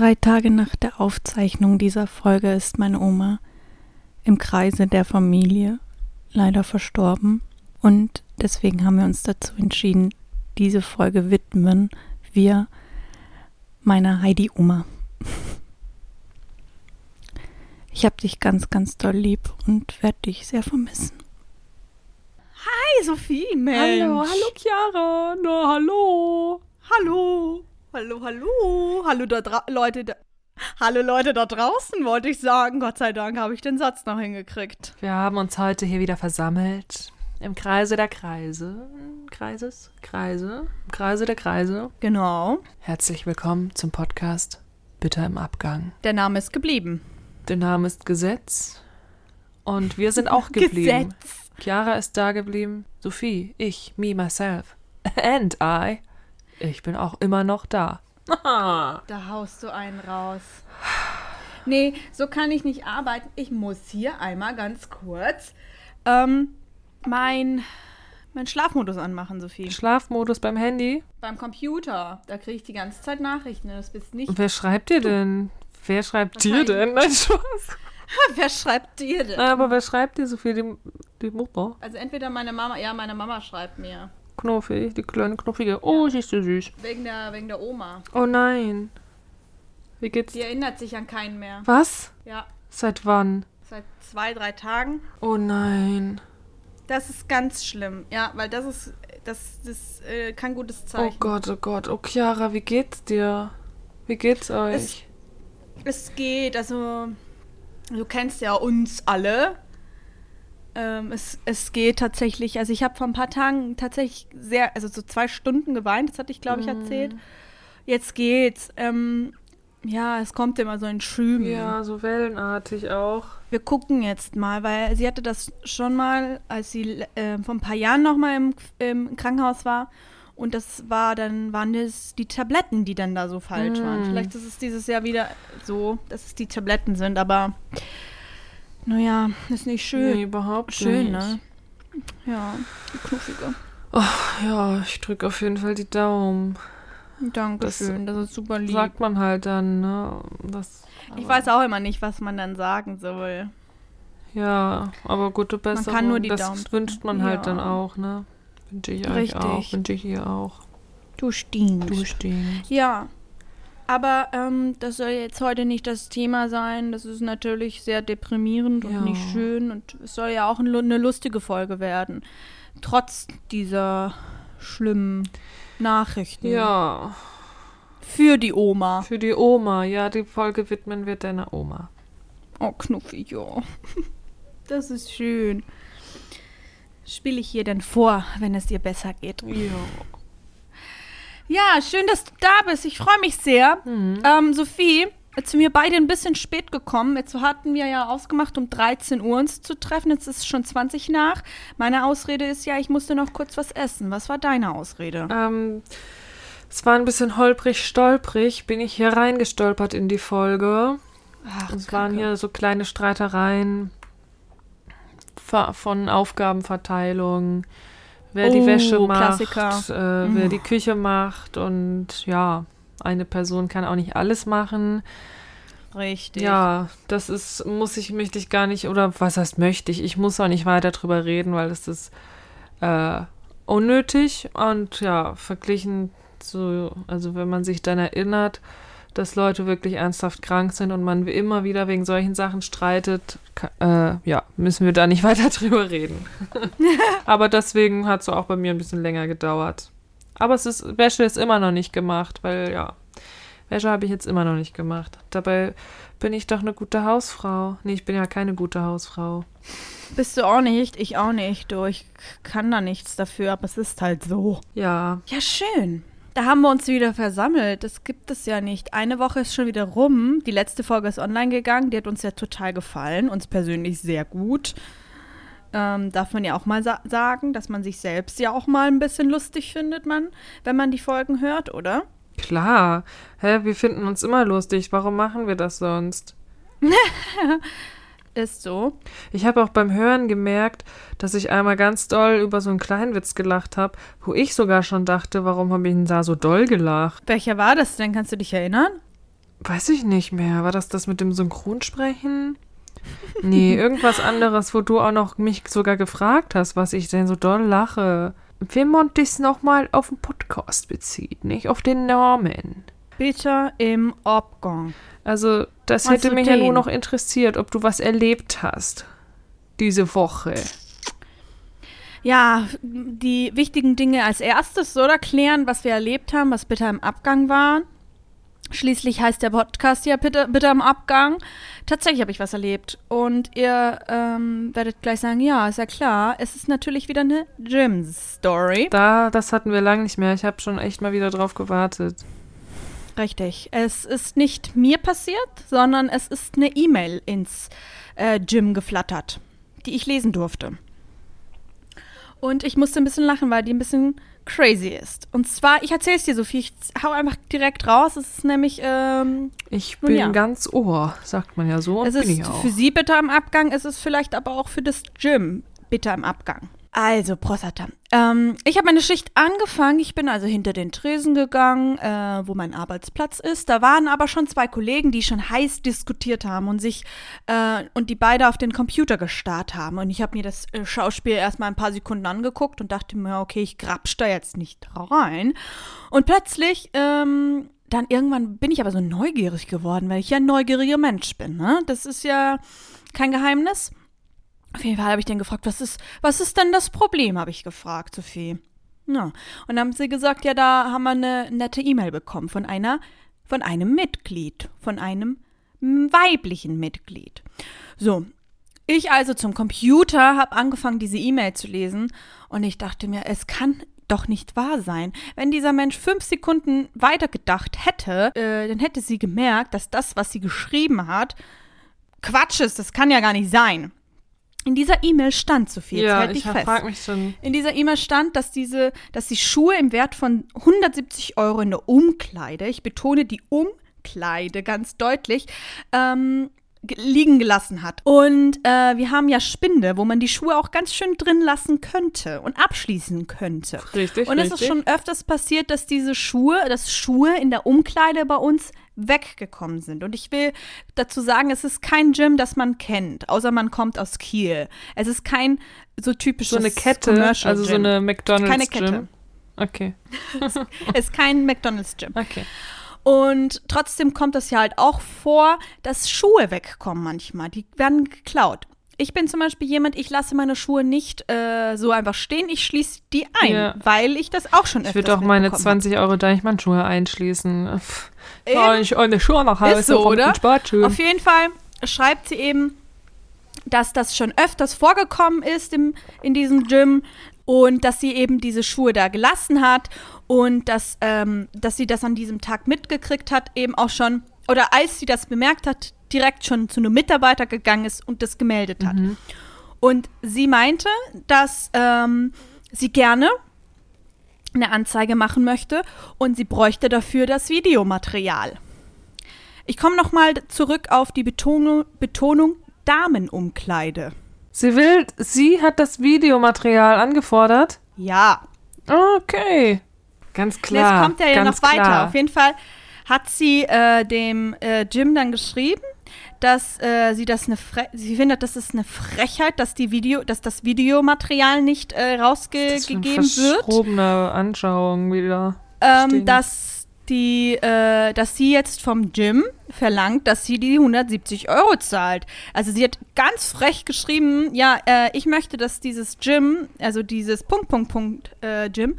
Drei Tage nach der Aufzeichnung dieser Folge ist meine Oma im Kreise der Familie leider verstorben und deswegen haben wir uns dazu entschieden, diese Folge widmen wir meiner Heidi-Oma. Ich hab dich ganz, ganz doll lieb und werde dich sehr vermissen. Hi Sophie, Mensch. Hallo, hallo Chiara. Na, hallo. Hallo. Hallo, hallo. Hallo da Leute da Hallo Leute da draußen, wollte ich sagen. Gott sei Dank habe ich den Satz noch hingekriegt. Wir haben uns heute hier wieder versammelt. Im Kreise der Kreise. Kreises? Kreise? Im Kreise der Kreise. Genau. Herzlich willkommen zum Podcast Bitter im Abgang. Der Name ist geblieben. Der Name ist Gesetz. Und wir sind auch geblieben. Gesetz. Chiara ist da geblieben. Sophie, ich, me, myself. And I. Ich bin auch immer noch da. Da haust du einen raus. Nee, so kann ich nicht arbeiten. Ich muss hier einmal ganz kurz ähm, mein, mein Schlafmodus anmachen, Sophie. Schlafmodus beim Handy. Beim Computer. Da kriege ich die ganze Zeit Nachrichten. Das bist nicht. Wer schreibt dir denn? Wer schreibt dir denn? Nein, Spaß. Wer schreibt dir denn? Aber wer schreibt dir so viel? Die, die Mutter. Also entweder meine Mama, ja, meine Mama schreibt mir. Knuffig, die kleine Knuffige. Oh, sie ist so süß. Wegen der, wegen der Oma. Oh nein. Wie geht's? Die erinnert sich an keinen mehr. Was? Ja, Seit wann? seit zwei, drei Tagen. Oh nein. Das ist ganz schlimm. Ja, weil das ist, das, das äh, kein gutes Oh Zeichen. Gott, oh Gott. Oh Chiara, wie geht's dir? Wie geht's euch? Es geht, also du kennst ja uns alle. Ähm, es, es geht tatsächlich, also ich habe vor ein paar Tagen tatsächlich sehr, also so zwei Stunden geweint, das hatte ich glaube ich erzählt. Jetzt geht's. Ähm, ja, es kommt immer so in Schüben. ja, so wellenartig auch. Wir gucken jetzt mal, weil sie hatte das schon mal, als sie äh, vor ein paar Jahren noch mal im, im Krankenhaus war. Und das war dann, waren das die Tabletten, die dann da so falsch waren. Vielleicht ist es dieses Jahr wieder so, dass es die Tabletten sind, aber naja, ist nicht schön. Nee, überhaupt schön, nicht. ne? Ja, die knuffige. Ja, ich drücke auf jeden Fall die Daumen. Dankeschön, das, ist super lieb. Sagt man halt dann, ne? Das, ich weiß auch immer nicht, was man dann sagen soll. ja, aber gute Besserung. kann nur die das Daumen wünscht man halt Ja. dann auch, ne? Wünsche ich euch Richtig. auch. Wünsche ich ihr auch. Du stinkst. Du stehen. Ja, aber ähm, das soll jetzt heute nicht das Thema sein. Das ist natürlich sehr deprimierend und Ja. nicht schön und es soll ja auch ein eine lustige Folge werden. Trotz dieser schlimmen Nachrichten. Ja, Für die Oma. für die Oma. Ja, die Folge widmen wir deiner Oma. Oh, Knuffi, ja. Das ist schön. Spiele ich hier denn vor, wenn es dir besser geht? Ja. Ja, schön, dass du da bist. Ich freue mich sehr. Mhm. Ähm, Sophie, jetzt sind wir beide ein bisschen spät gekommen. Jetzt hatten wir ja ausgemacht, um 13 Uhr uns zu treffen. Jetzt ist es schon 20 nach. Meine Ausrede ist ja, ich musste noch kurz was essen. Was war deine Ausrede? Ähm, es war ein bisschen holprig, stolprig. Bin ich hier reingestolpert in die Folge. Ach, Es waren hier so kleine Streitereien von Aufgabenverteilung, wer die Oh, Wäsche macht, Klassiker. äh, wer die Küche macht und ja, eine Person kann auch nicht alles machen. Richtig. Ja, das ist, muss ich, möchte ich gar nicht, oder was heißt möchte ich, ich muss auch nicht weiter drüber reden, weil das ist äh, unnötig und ja, verglichen zu, also wenn man sich dann erinnert, dass Leute wirklich ernsthaft krank sind und man immer wieder wegen solchen Sachen streitet, äh, ja, müssen wir da nicht weiter drüber reden. Aber deswegen hat es auch bei mir ein bisschen länger gedauert. Aber es ist, Wäsche ist immer noch nicht gemacht, weil ja, Wäsche habe ich jetzt immer noch nicht gemacht. Dabei bin ich doch eine gute Hausfrau. Nee, ich bin ja keine gute Hausfrau. Bist du auch nicht? Ich auch nicht. Du, ich kann da nichts dafür, aber es ist halt so. Ja, Ja, schön. Da haben wir uns wieder versammelt. Das gibt es ja nicht. Eine Woche ist schon wieder rum. Die letzte Folge ist online gegangen. Die hat uns ja total gefallen. Uns persönlich sehr gut. Ähm, darf man ja auch mal sa sagen, dass man sich selbst ja auch mal ein bisschen lustig findet, man, wenn man die Folgen hört, oder? klar. Hä, wir finden uns immer lustig. Warum machen wir das sonst? Ist so. Ich habe auch beim Hören gemerkt, dass ich einmal ganz doll über so einen Kleinwitz gelacht habe, wo ich sogar schon dachte, warum habe ich denn da so doll gelacht? Welcher war das denn? Kannst du dich erinnern? weiß ich nicht mehr. War das das mit dem Synchronsprechen? Nee, irgendwas anderes, wo du auch noch mich sogar gefragt hast, was ich denn so doll lache. Wenn man das nochmal auf den Podcast bezieht, nicht auf den Namen. Bitte im Abgang. Also, das Meinst hätte mich ja nur den? noch interessiert, ob du was erlebt hast. Diese Woche. Ja, die wichtigen Dinge als erstes, oder? Klären, was wir erlebt haben, was bitte im Abgang war. Schließlich heißt der Podcast ja bitte, bitte im Abgang. Tatsächlich habe ich was erlebt. Und ihr ähm, werdet gleich sagen, ja, ist ja klar. Es ist natürlich wieder eine Gym-Story. Da, das hatten wir lange nicht mehr. Ich habe schon echt mal wieder drauf gewartet. Richtig. Es ist nicht mir passiert, sondern es ist eine E-Mail ins äh, Gym geflattert, die ich lesen durfte. Und ich musste ein bisschen lachen, weil die ein bisschen crazy ist. Und zwar, ich erzähle es dir, Sophie, ich hau einfach direkt raus. Es ist nämlich, ähm, Ich bin ja. ganz Ohr, sagt man ja so. Es ist für sie bitter im Abgang, es ist vielleicht aber auch für das Gym bitter im Abgang. Also, Prostata. Ähm, ich habe meine Schicht angefangen. Ich bin also hinter den Tresen gegangen, äh, wo mein Arbeitsplatz ist. Da waren aber schon zwei Kollegen, die schon heiß diskutiert haben und sich äh, und die beide auf den Computer gestarrt haben. Und ich habe mir das äh, Schauspiel erstmal ein paar Sekunden angeguckt und dachte mir, okay, ich grapsch da jetzt nicht rein. Und plötzlich ähm, dann irgendwann bin ich aber so neugierig geworden, weil ich ja ein neugieriger Mensch bin. Ne? Das ist ja kein Geheimnis. Auf jeden Fall habe ich den gefragt, was ist, was ist denn das Problem, habe ich gefragt, Sophie. Ja. Und dann haben sie gesagt, ja, da haben wir eine nette E-Mail bekommen von einer, von einem Mitglied, von einem weiblichen Mitglied. So. Ich also zum Computer, habe angefangen, diese E-Mail zu lesen und ich dachte mir, es kann doch nicht wahr sein. Wenn dieser Mensch fünf Sekunden weitergedacht hätte, äh, dann hätte sie gemerkt, dass das, was sie geschrieben hat, Quatsch ist. Das kann ja gar nicht sein. In dieser E-Mail stand, Sophie, jetzt ja, halt ich dich fest. frage mich schon. In dieser E-Mail stand, dass diese, dass die Schuhe im Wert von 170 Euro in der Umkleide, ich betone die Umkleide ganz deutlich, ähm, ge- liegen gelassen hat. Und äh, wir haben ja Spinde, wo man die Schuhe auch ganz schön drin lassen könnte und abschließen könnte. Richtig, Und es ist schon öfters passiert, dass diese Schuhe, dass Schuhe in der Umkleide bei uns weggekommen sind. Und ich will dazu sagen, es ist kein Gym, das man kennt, außer man kommt aus Kiel. Es ist kein so typisches So eine Kette, Commercial also so Gym. eine McDonalds Keine Kette. Gym. Okay, Es ist kein McDonald's Gym. okay. Und trotzdem kommt es ja halt auch vor, dass Schuhe wegkommen manchmal. Die werden geklaut. Ich bin zum Beispiel jemand, ich lasse meine Schuhe nicht äh, so einfach stehen, ich schließe die ein, Ja. weil ich das auch schon Ich öfters würde auch meine mitbekommen habe. 20 Euro Deichmann-Schuhe einschließen. Eben. Ich eine Schuhe nach Hause Ist so, oder? Sportschuhen. Auf jeden Fall schreibt sie eben, dass das schon öfters vorgekommen ist im, in diesem Gym und dass sie eben diese Schuhe da gelassen hat und dass, ähm, dass sie das an diesem Tag mitgekriegt hat, eben auch schon, oder als sie das bemerkt hat, direkt schon zu einem Mitarbeiter gegangen ist und das gemeldet hat. Und sie meinte, dass ähm, sie gerne eine Anzeige machen möchte und sie bräuchte dafür das Videomaterial. Ich komme nochmal zurück auf die Betonung, Betonung Damenumkleide. Sie will, sie hat das Videomaterial angefordert. Ja, Okay. Ganz klar. jetzt kommt er ja noch weiter. Klar. Auf jeden Fall hat sie äh, dem äh, Jim dann geschrieben, dass äh, sie das eine Fre sie findet, das ist eine Frechheit, dass die Video, dass das Videomaterial nicht äh, Das ist für eine rausgegeben wird. verschrobene Anschauung wieder. ähm, dass die, äh, dass sie jetzt vom Gym verlangt, dass sie die 170 Euro zahlt. Also sie hat ganz frech geschrieben, ja, äh, ich möchte, dass dieses Gym, also dieses Punkt, Punkt, Punkt äh, Gym,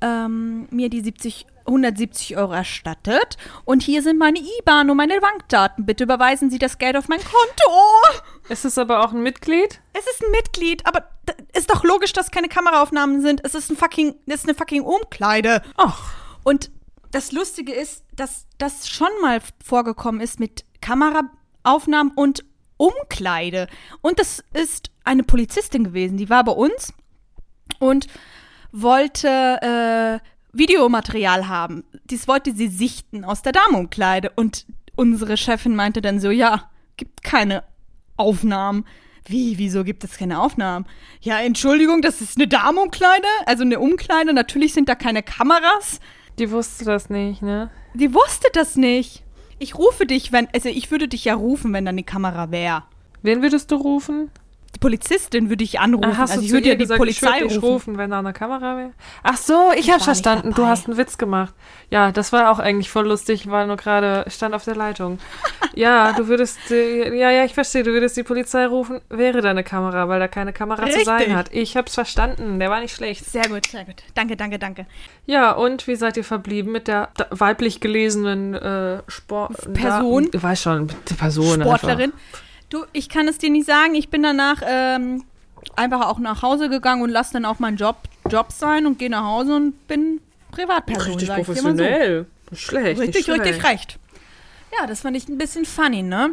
ähm, mir die 70 170 Euro erstattet. Und hier sind meine IBAN und meine Bankdaten. Bitte überweisen Sie das Geld auf mein Konto. Ist es aber auch ein Mitglied? Es ist ein Mitglied, aber ist doch logisch, dass keine Kameraaufnahmen sind. Es ist ein fucking, es ist eine fucking Umkleide. Ach, Und das Lustige ist, dass das schon mal vorgekommen ist mit Kameraaufnahmen und Umkleide. Und das ist eine Polizistin gewesen, die war bei uns und wollte äh, Videomaterial haben. Dies wollte sie sichten aus der Damenumkleide. Und unsere Chefin meinte dann so, ja, gibt keine Aufnahmen. Wie, wieso gibt es keine Aufnahmen? Ja, Entschuldigung, das ist eine Damenumkleide, also eine Umkleide. Natürlich sind da keine Kameras. die wusste das nicht, ne? Die wusste das nicht. Ich rufe dich, wenn, also ich würde dich ja rufen, wenn da eine Kamera wäre. Wen würdest du rufen? Die Polizistin würde ich anrufen. Ah, hast also du ich zu würde ja die gesagt, Polizei ich dich rufen. rufen, wenn da eine Kamera wäre? Ach so, ich Ich habe verstanden. Du hast einen Witz gemacht. Ja, das war auch eigentlich voll lustig, war nur gerade, ich stand auf der Leitung. Ja, du würdest, ja, ja, ich verstehe, du würdest die Polizei rufen, wäre da eine Kamera, weil da keine Kamera zu Richtig. sein hat. Ich hab's verstanden, der war nicht schlecht. Sehr gut, sehr gut. Danke, danke, danke. Ja, und wie seid ihr verblieben mit der weiblich gelesenen äh, Sport Person? Da, weiß schon, die Person. Sportlerin. Du, ich kann es dir nicht sagen. Ich bin danach ähm, einfach auch nach Hause gegangen und lasse dann auch meinen Job Job sein und gehe nach Hause und bin Privatperson. Richtig sag ich dir mal so. professionell. Nicht schlecht. Richtig, nicht richtig schlecht. recht. Ja, das fand ich ein bisschen funny, ne?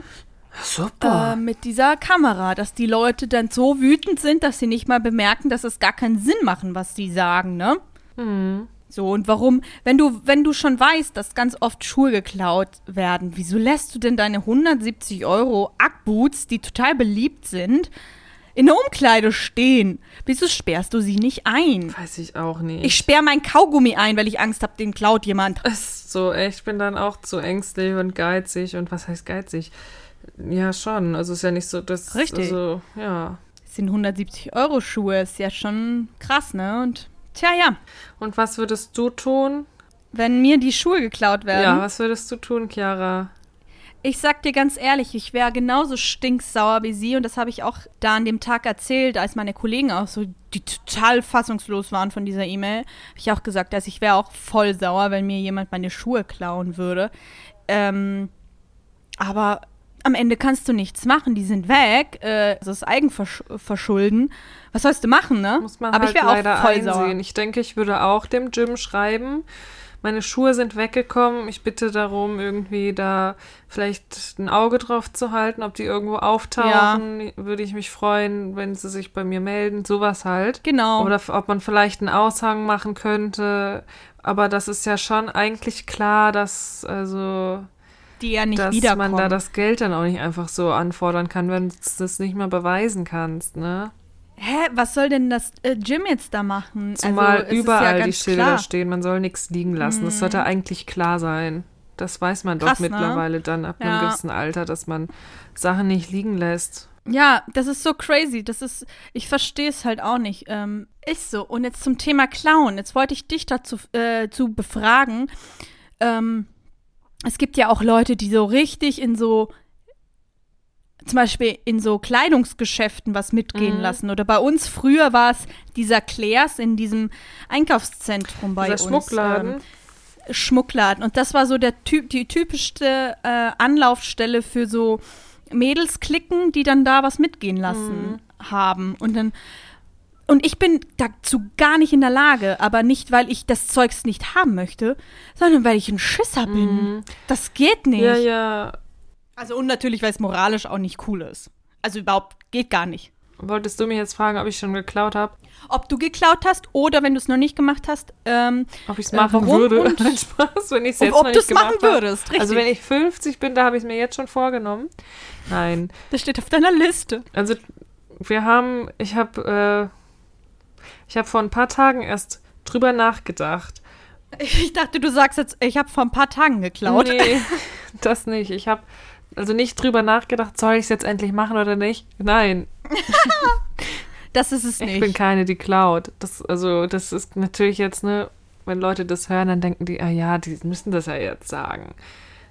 Super. Äh, mit dieser Kamera, dass die Leute dann so wütend sind, dass sie nicht mal bemerken, dass es gar keinen Sinn machen, was sie sagen, ne? Mhm. So, und warum, wenn du, wenn du schon weißt, dass ganz oft Schuhe geklaut werden, wieso lässt du denn deine 170 Euro Ackboots, die total beliebt sind, in der Umkleide stehen? Wieso sperrst du sie nicht ein? Weiß ich auch nicht. Ich sperre mein Kaugummi ein, weil ich Angst habe, den klaut jemand. Es ist so, ich bin dann auch zu ängstlich und geizig. Und was heißt geizig? Ja, schon. Also ist ja nicht so, dass. Richtig. Also, ja. Das sind 170 Euro Schuhe, ist ja schon krass, ne? Und tja, ja, Und was würdest du tun? wenn mir die Schuhe geklaut werden. Ja, was würdest du tun, Chiara? Ich sag dir ganz ehrlich, ich wäre genauso stinksauer wie sie und das habe ich auch da an dem Tag erzählt, als meine Kollegen auch so, die total fassungslos waren von dieser E-Mail, habe ich auch gesagt, dass ich wäre auch voll sauer, wenn mir jemand meine Schuhe klauen würde. Ähm, aber am Ende kannst du nichts machen, die sind weg, äh, das ist Eigenverschulden. Was sollst du machen, ne? Muss man aber halt ich wäre leider auch voll einsehen. sauer. Ich denke, ich würde auch dem Gym schreiben. Meine Schuhe sind weggekommen. Ich bitte darum, irgendwie da vielleicht ein Auge drauf zu halten, ob die irgendwo auftauchen. Würde ich mich freuen, wenn sie sich bei mir melden. Sowas halt. Genau. Oder ob man vielleicht einen Aushang machen könnte. Aber das ist ja schon eigentlich klar, dass also die ja nicht dass wiederkommen. man da das Geld dann auch nicht einfach so anfordern kann, wenn du das nicht mal beweisen kannst, ne? Hä, was soll denn das äh, Gym jetzt da machen? Zumal also, es ist überall ja die Schilder klar. stehen, man soll nichts liegen lassen. Das sollte eigentlich klar sein. Das weiß man doch Krass, ne? mittlerweile dann ab einem Ja. gewissen Alter, dass man Sachen nicht liegen lässt. Ja, das ist so crazy. Das ist, ich verstehe es halt auch nicht. Ähm, ist so. Und jetzt zum Thema Clown. Jetzt wollte ich dich dazu äh, zu befragen. Ähm, es gibt ja auch Leute, die so richtig in so, zum Beispiel in so Kleidungsgeschäften was mitgehen Mhm. lassen. Oder bei uns früher war es dieser Clairs in diesem Einkaufszentrum bei Dieser uns. Schmuckladen. Ähm, Schmuckladen. Und das war so der typ, die typischste äh, Anlaufstelle für so Mädelsklicken, die dann da was mitgehen lassen haben. Und dann und ich bin dazu gar nicht in der Lage, aber nicht, weil ich das Zeugs nicht haben möchte, sondern weil ich ein Schisser bin. Das geht nicht. ja, ja. Also und natürlich, weil es moralisch auch nicht cool ist. Also überhaupt geht gar nicht. Wolltest du mich jetzt fragen, ob ich schon geklaut habe? Ob du geklaut hast oder wenn du es noch nicht gemacht hast, ähm, Ob ich es Äh, machen warum würde? und- Spaß, wenn ich es jetzt ob nicht gemacht machen habe. würdest, richtig. Also wenn ich 50 bin, da habe ich es mir jetzt schon vorgenommen. Nein. das steht auf deiner Liste. Also wir haben, ich habe, äh, ich habe vor ein paar Tagen erst drüber nachgedacht. Ich dachte, du sagst jetzt, ich habe vor ein paar Tagen geklaut. Nee, das nicht. Ich habe also nicht drüber nachgedacht, soll ich es jetzt endlich machen oder nicht? Nein, Das ist es ich nicht. bin keine, die klaut. Das, also, das ist natürlich jetzt, ne, wenn Leute das hören, dann denken die, ah ja, die müssen das ja jetzt sagen.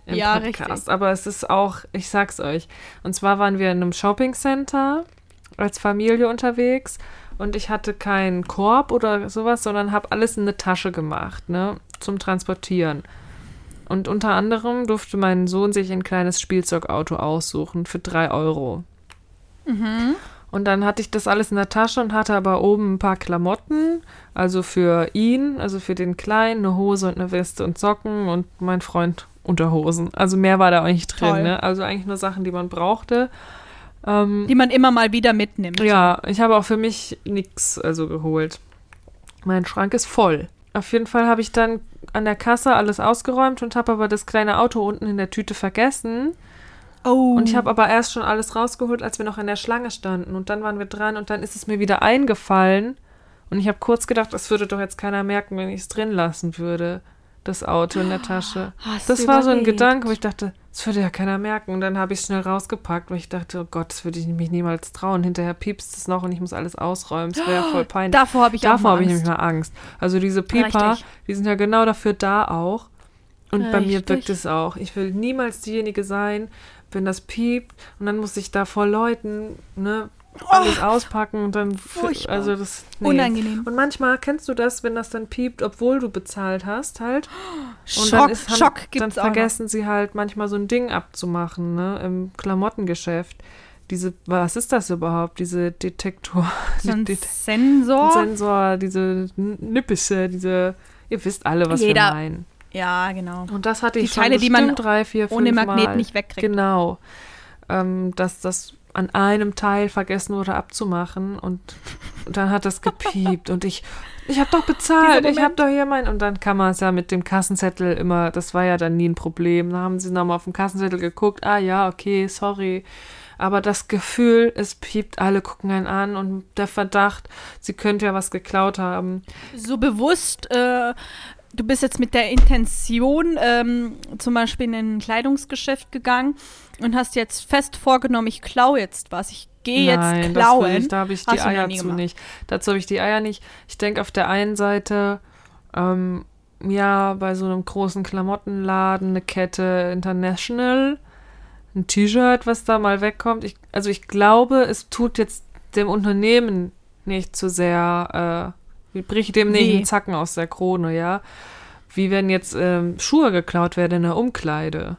Im Ja, Podcast. richtig. Aber es ist auch, ich sag's euch. Und zwar waren wir in einem Shoppingcenter als Familie unterwegs und ich hatte keinen Korb oder sowas, sondern habe alles in eine Tasche gemacht, ne, zum Transportieren. Und unter anderem durfte mein Sohn sich ein kleines Spielzeugauto aussuchen für drei Euro. Und dann hatte ich das alles in der Tasche und hatte aber oben ein paar Klamotten, also für ihn, also für den Kleinen, eine Hose und eine Weste und Socken und mein Freund Unterhosen. Also mehr war da auch nicht drin, ne? Also eigentlich nur Sachen, die man brauchte. Ähm, Die man immer mal wieder mitnimmt. ja, ich habe auch für mich nichts also geholt. Mein Schrank ist voll. Auf jeden Fall habe ich dann an der Kasse alles ausgeräumt und habe aber das kleine Auto unten in der Tüte vergessen. Oh. Und ich habe aber erst schon alles rausgeholt, als wir noch in der Schlange standen. Und dann waren wir dran und dann ist es mir wieder eingefallen. Und ich habe kurz gedacht, das würde doch jetzt keiner merken, wenn ich es drin lassen würde. Das Auto in der Tasche. Hast Das du war so ein überlegt? Gedanke, wo ich dachte, das würde ja keiner merken. Und dann habe ich es schnell rausgepackt, weil ich dachte, oh Gott, das würde ich mich niemals trauen. Hinterher piepst es noch und ich muss alles ausräumen. Das wäre ja voll peinlich. Davor habe ich Davor habe ich nämlich mal Angst. Also diese Pieper, Richtig. die sind ja genau dafür da auch. Und bei mir Richtig. wirkt es auch. Ich will niemals diejenige sein, wenn das piept und dann muss ich da vor Leuten ne, alles auspacken und dann Oh, furchtbar. also das nee. Unangenehm. Und manchmal kennst du das, wenn das dann piept, obwohl du bezahlt hast halt. Und Schock, dann ist, haben, Schock dann gibt's auch vergessen sie halt manchmal so ein Ding abzumachen, ne, im Klamottengeschäft. Diese, was ist das überhaupt? Diese Detektor. So ein die- Sensor. Sensor, diese Nippische, diese, ihr wisst alle, was Jeder wir meinen. ja, genau. Und das hatte Die ich schon Teile, die man drei, vier, fünf Ohne Magnet Mal. nicht wegkriegt. Genau. Ähm, dass das an einem Teil vergessen wurde abzumachen und dann hat das gepiept und ich, ich habe doch bezahlt, ich habe doch hier mein und dann kann man es ja mit dem Kassenzettel immer, das war ja dann nie ein Problem. Da haben sie nochmal auf den Kassenzettel geguckt, ah ja, okay, sorry. Aber das Gefühl, es piept, alle gucken einen an und der Verdacht, sie könnte ja was geklaut haben. so bewusst, äh, du bist jetzt mit der Intention ähm, zum Beispiel in ein Kleidungsgeschäft gegangen und hast jetzt fest vorgenommen, ich klaue jetzt was, ich gehe jetzt klauen. ich, da habe ich die Eier zu gemacht. nicht. Dazu habe ich die Eier nicht. Ich denke auf der einen Seite, ähm, ja, bei so einem großen Klamottenladen, eine Kette International, ein T-Shirt, was da mal wegkommt. Ich, also ich glaube, es tut jetzt dem Unternehmen nicht zu sehr, äh, bricht dem nicht Weh. einen Zacken aus der Krone, ja. Wie wenn jetzt ähm, Schuhe geklaut werden in der Umkleide.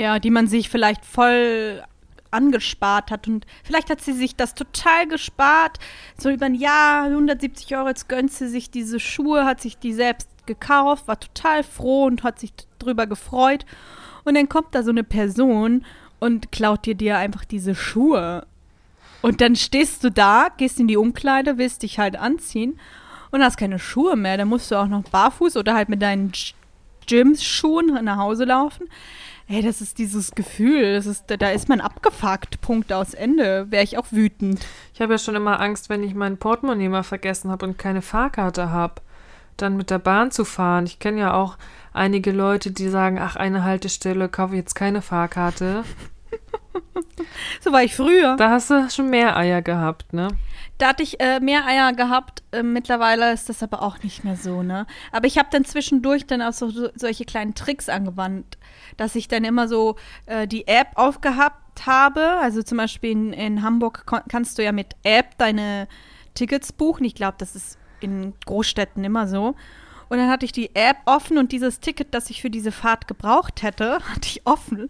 Ja, die man sich vielleicht voll angespart hat. Und vielleicht hat sie sich das total gespart, so über ein Jahr, 170 Euro, jetzt gönnt sie sich diese Schuhe, hat sich die selbst gekauft, war total froh und hat sich drüber gefreut. Und dann kommt da so eine Person und klaut dir dir einfach diese Schuhe. Und dann stehst du da, gehst in die Umkleide, willst dich halt anziehen und hast keine Schuhe mehr, dann musst du auch noch barfuß oder halt mit deinen Gy- Gyms-Schuhen nach Hause laufen. Ey, das ist dieses Gefühl, das ist, da ist man abgefuckt, Punkt aus Ende. Wäre ich auch wütend. Ich habe ja schon immer Angst, wenn ich mein Portemonnaie mal vergessen habe und keine Fahrkarte habe, dann mit der Bahn zu fahren. Ich kenne ja auch einige Leute, die sagen, ach, eine Haltestelle, kaufe ich jetzt keine Fahrkarte. So war ich früher. Da hast du schon mehr Eier gehabt, ne? Da hatte ich äh, mehr Eier gehabt. Äh, mittlerweile ist das aber auch nicht mehr so, ne? Aber ich habe dann zwischendurch dann auch so, so solche kleinen Tricks angewandt, dass ich dann immer so äh, die App aufgehabt habe. Also zum Beispiel in, in Hamburg kannst du ja mit App deine Tickets buchen. Ich glaube, das ist in Großstädten immer so. Und dann hatte ich die App offen und dieses Ticket, das ich für diese Fahrt gebraucht hätte, hatte ich offen.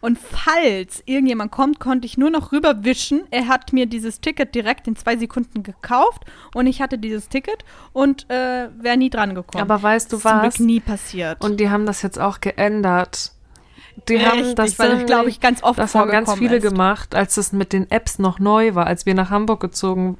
Und falls irgendjemand kommt, konnte ich nur noch rüberwischen. Er hat mir dieses Ticket direkt in zwei Sekunden gekauft und ich hatte dieses Ticket und äh, wäre nie dran gekommen. Aber weißt du Das ist zum was? Glück nie passiert. Und die haben das jetzt auch geändert. Die haben Richtig, das, weil das, glaube ich, ganz oft Das haben ganz viele ist. gemacht, als es mit den Apps noch neu war, als wir nach Hamburg gezogen,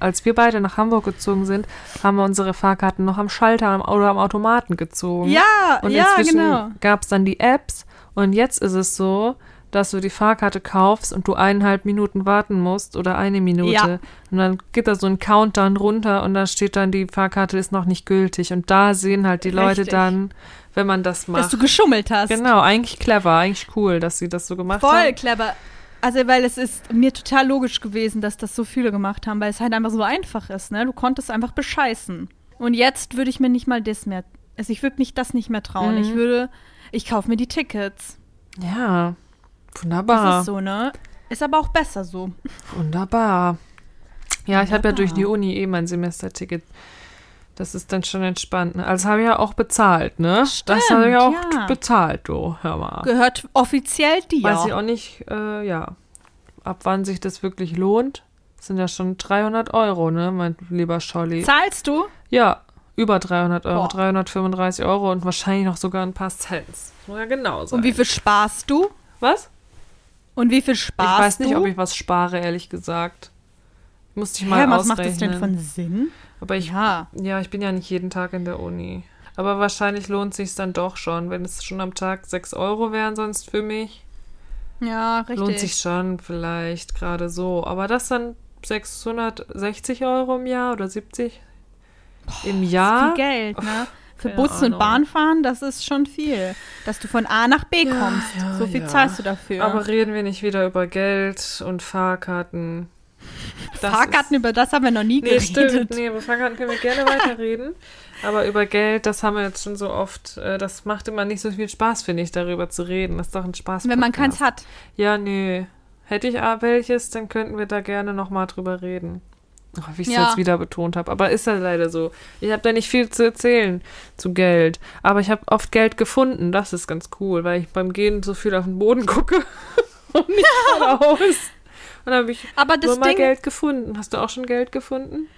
als wir beide nach Hamburg gezogen sind, haben wir unsere Fahrkarten noch am Schalter am- oder am Automaten gezogen. Ja, Und ja, inzwischen genau. gab es dann die Apps und jetzt ist es so, dass du die Fahrkarte kaufst und du eineinhalb Minuten warten musst oder eine Minute. Ja. Und dann geht da so ein Countdown runter und da steht dann, die Fahrkarte ist noch nicht gültig. Und da sehen halt die Leute Richtig. dann, wenn man das macht. Dass du geschummelt hast. Genau, eigentlich clever, eigentlich cool, dass sie das so gemacht Voll haben. clever. Also, weil es ist mir total logisch gewesen, dass das so viele gemacht haben, weil es halt einfach so einfach ist, ne? Du konntest einfach bescheißen. Und jetzt würde ich mir nicht mal das mehr, also ich würde mich das nicht mehr trauen. Mhm. Ich würde, ich kaufe mir die Tickets. Ja, Das wunderbar. ist so, ne? Ist aber auch besser so. Wunderbar. Ja, ich habe ja durch die Wunderbar. Uni eh mein Semesterticket. Das ist dann schon entspannt. Ne? Also habe ich ja auch bezahlt, ne? das habe ich Stimmt, auch ja. bezahlt, du. Hör mal. Gehört offiziell dir. Weiß ich auch nicht, äh, ja, ab wann sich das wirklich lohnt. Das sind ja schon 300 Euro, ne, mein lieber Scholli. Zahlst du? Ja, über 300 Euro, Boah. 335 Euro und wahrscheinlich noch sogar ein paar Cents. Muss ja genau sein. Und wie viel sparst du? Was? Und wie viel sparst ich weiß nicht, du? ob ich was spare, ehrlich gesagt. Musste ich Hä, mal was ausrechnen. macht das denn von Sinn? Aber ich, Ja. ja, ich bin ja nicht jeden Tag in der Uni. Aber wahrscheinlich lohnt sich dann doch schon, wenn es schon am Tag 6 Euro wären sonst für mich. Ja, richtig. Lohnt sich schon vielleicht gerade so. Aber das dann 660 Euro im Jahr oder 70 im Jahr? Viel Geld, ne? Für Keine Bus und. Bahn fahren, das ist schon viel. Dass du von A nach B kommst. ja, so viel ja. zahlst du dafür. Aber reden wir nicht wieder über Geld und Fahrkarten. Das Fahrkarten, ist- über das haben wir noch nie Nee, geredet. stimmt. Nee, über Fahrkarten können wir gerne weiterreden. Aber über Geld, das haben wir jetzt schon so oft. Äh, das macht immer nicht so viel Spaß, finde ich, darüber zu reden. Das ist doch ein Spaß. Wenn man keins hat. Ja, nee. Hätte ich A welches, dann könnten wir da gerne nochmal drüber reden. Oh, wie ich es Ja. jetzt wieder betont habe. Aber ist ja leider so. Ich habe da nicht viel zu erzählen zu Geld. Aber ich habe oft Geld gefunden. Das ist ganz cool, weil ich beim Gehen so viel auf den Boden gucke und nicht geradeaus. Und dann habe ich Aber das nur mal Ding, Geld gefunden. Hast du auch schon Geld gefunden?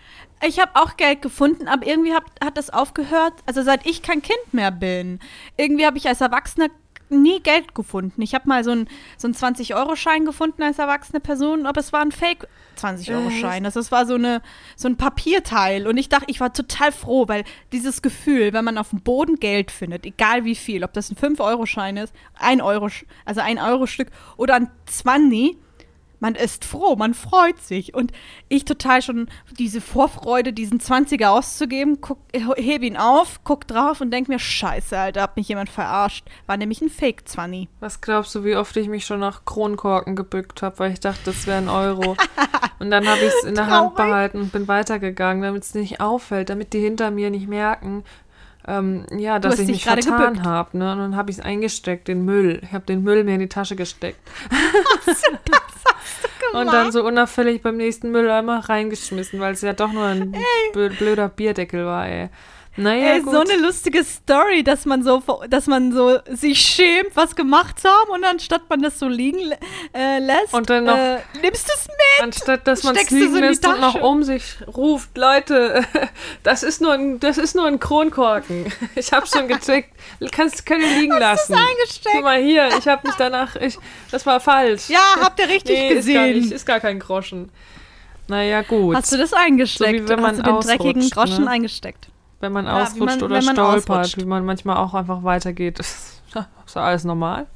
ich habe auch Geld gefunden, aber irgendwie hat, hat das aufgehört, also seit ich kein Kind mehr bin. Irgendwie habe ich als Erwachsener nie Geld gefunden. Ich habe mal so einen so einen 20-Euro-Schein gefunden als erwachsene Person, aber es war ein Fake 20-Euro-Schein. Also es war so, eine, so ein Papierteil. Und ich dachte, ich war total froh, weil dieses Gefühl, wenn man auf dem Boden Geld findet, egal wie viel, ob das ein 5-Euro-Schein ist, ein Euro, also ein Euro-Stück oder ein 20, man ist froh, man freut sich. Und ich total schon diese Vorfreude, diesen 20er auszugeben, guck, hebe ihn auf, guck drauf und denk mir, scheiße, Alter, hat mich jemand verarscht. War nämlich ein Fake-20. Was glaubst du, wie oft ich mich schon nach Kronkorken gebückt habe, weil ich dachte, das wäre ein Euro. Und dann habe ich es in der Hand behalten und bin weitergegangen, damit es nicht auffällt, damit die hinter mir nicht merken, ähm, ja, dass ich mich vertan habe. Ne? Und dann habe ich es eingesteckt, den Müll. Ich habe den Müll mir in die Tasche gesteckt. Und dann so unauffällig beim nächsten Mülleimer reingeschmissen, weil es ja doch nur ein blö- blöder Bierdeckel war, ey. Naja, Ey, gut. so eine lustige Story, dass man so, dass man so sich schämt, was gemacht zu haben und anstatt man das so liegen äh, lässt, Und dann noch- äh, nimmst du es mit. Anstatt dass man es liegen so lässt und noch um sich ruft, Leute, das ist nur ein, das ist nur ein Kronkorken. Ich habe schon gecheckt. Kannst können liegen lassen. Guck eingesteckt. mal hier, ich habe mich danach, ich, das war falsch. Ja, habt ihr richtig nee, ist gar, gesehen. nicht, ist gar kein Groschen. Naja, gut. Hast du das eingesteckt? So wie wenn man Hast du den dreckigen Groschen ne? eingesteckt? Wenn man Ja, ausrutscht man- oder man stolpert, ausrutscht. wie man manchmal auch einfach weitergeht. ist ja alles normal.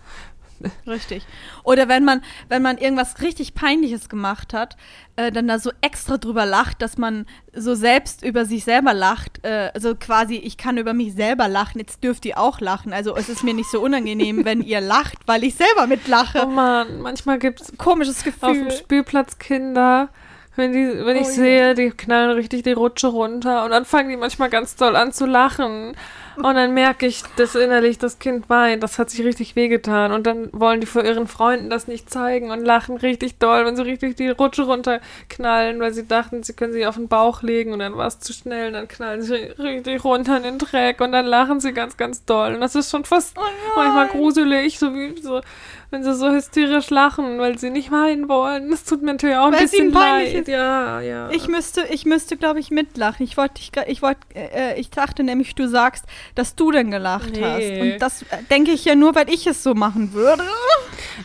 Richtig. Oder wenn man, wenn man irgendwas richtig Peinliches gemacht hat, äh, dann da so extra drüber lacht, dass man so selbst über sich selber lacht. Äh, also quasi, ich kann über mich selber lachen, jetzt dürft ihr auch lachen. Also es ist mir nicht so unangenehm, wenn ihr lacht, weil ich selber Oh mitlache. Mann, manchmal gibt es Komisches auf dem Gefühl. Spielplatz Kinder, wenn, die, wenn ich Oh je. sehe, die knallen richtig die Rutsche runter und dann fangen die manchmal ganz doll an zu lachen. Und dann merke ich, dass innerlich das Kind weint. Das hat sich richtig wehgetan. Und dann wollen die vor ihren Freunden das nicht zeigen und lachen richtig doll, wenn sie richtig die Rutsche runterknallen, weil sie dachten, sie können sie auf den Bauch legen und dann war es zu schnell und dann knallen sie richtig runter in den Dreck und dann lachen sie ganz, ganz doll. Und das ist schon fast Oh manchmal gruselig, so wie so, wenn sie so hysterisch lachen, weil sie nicht weinen wollen. Das tut mir natürlich auch ein Weil bisschen leid. ist. Ja, ja. Ich müsste, ich müsste, glaube ich, mitlachen. Ich wollte, ich, ich wollte, äh, ich dachte nämlich, du sagst, dass du denn gelacht Nee. hast. Und das äh, denke ich ja nur, weil ich es so machen würde.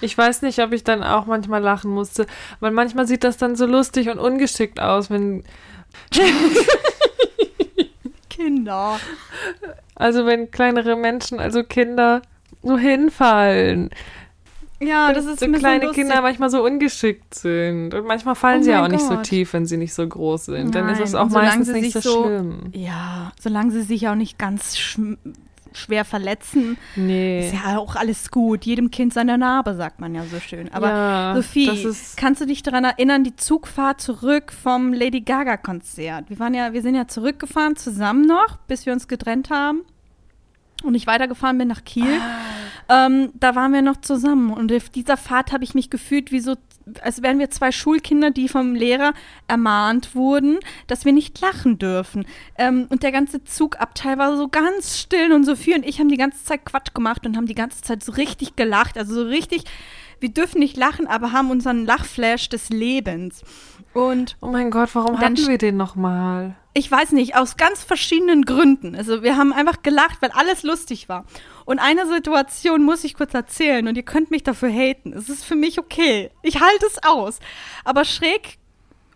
Ich weiß nicht, ob ich dann auch manchmal lachen musste, weil manchmal sieht das dann so lustig und ungeschickt aus, wenn Kinder. also wenn kleinere Menschen, also Kinder so hinfallen. Ja, das ist so kleine lustig. Kinder manchmal so ungeschickt sind und manchmal fallen Oh sie ja auch nicht so Gott. tief, wenn sie nicht so groß sind. dann ist Nein, es auch meistens sie nicht so, sich so- schlimm. Ja, solange sie sich auch nicht ganz schwer verletzen, Nee. ist ja auch alles gut. Jedem Kind seine Narbe, sagt man ja so schön. Aber ja, Sophie, kannst du dich daran erinnern, die Zugfahrt zurück vom Lady Gaga Konzert? Wir waren ja, wir sind ja zurückgefahren zusammen noch, bis wir uns getrennt haben und ich weitergefahren bin nach Kiel. Ähm, da waren wir noch zusammen und auf dieser Fahrt habe ich mich gefühlt wie so, als wären wir zwei Schulkinder, die vom Lehrer ermahnt wurden, dass wir nicht lachen dürfen. Ähm, und der ganze Zugabteil war so ganz still und Sophie und ich haben die ganze Zeit Quatsch gemacht und haben die ganze Zeit so richtig gelacht, also so richtig. Wir dürfen nicht lachen, aber haben unseren Lachflash des Lebens. Und Oh mein Gott, warum hatten wir den nochmal? ich weiß nicht, aus ganz verschiedenen Gründen. Also wir haben einfach gelacht, weil alles lustig war. Und eine Situation muss ich kurz erzählen und ihr könnt mich dafür haten. Es ist für mich okay. Ich halte es aus. Aber schräg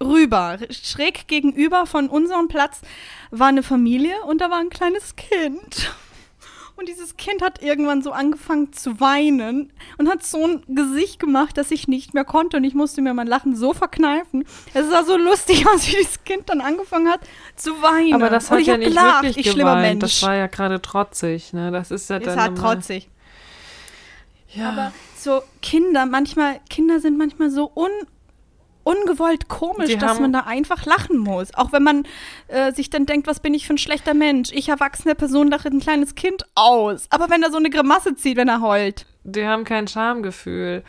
rüber, schräg gegenüber von unserem Platz war eine Familie und da war ein kleines Kind. Und dieses Kind hat irgendwann so angefangen zu weinen und hat so ein Gesicht gemacht, dass ich nicht mehr konnte. Und ich musste mir mein Lachen so verkneifen. Es sah so lustig aus, wie dieses Kind dann angefangen hat zu weinen. Aber das und hat ich ja nicht gelacht, wirklich ich schlimmer. Mensch. Das war ja gerade trotzig, ne? Das ist ja ist dann halt immer- trotzig. Ja. Aber so Kinder, manchmal, Kinder sind manchmal so un, ungewollt komisch, Die dass man da einfach lachen muss. Auch wenn man äh, sich dann denkt, was bin ich für ein schlechter Mensch? Ich erwachsene Person lache ein kleines Kind aus. Aber wenn er so eine Grimasse zieht, wenn er heult. die haben kein Schamgefühl.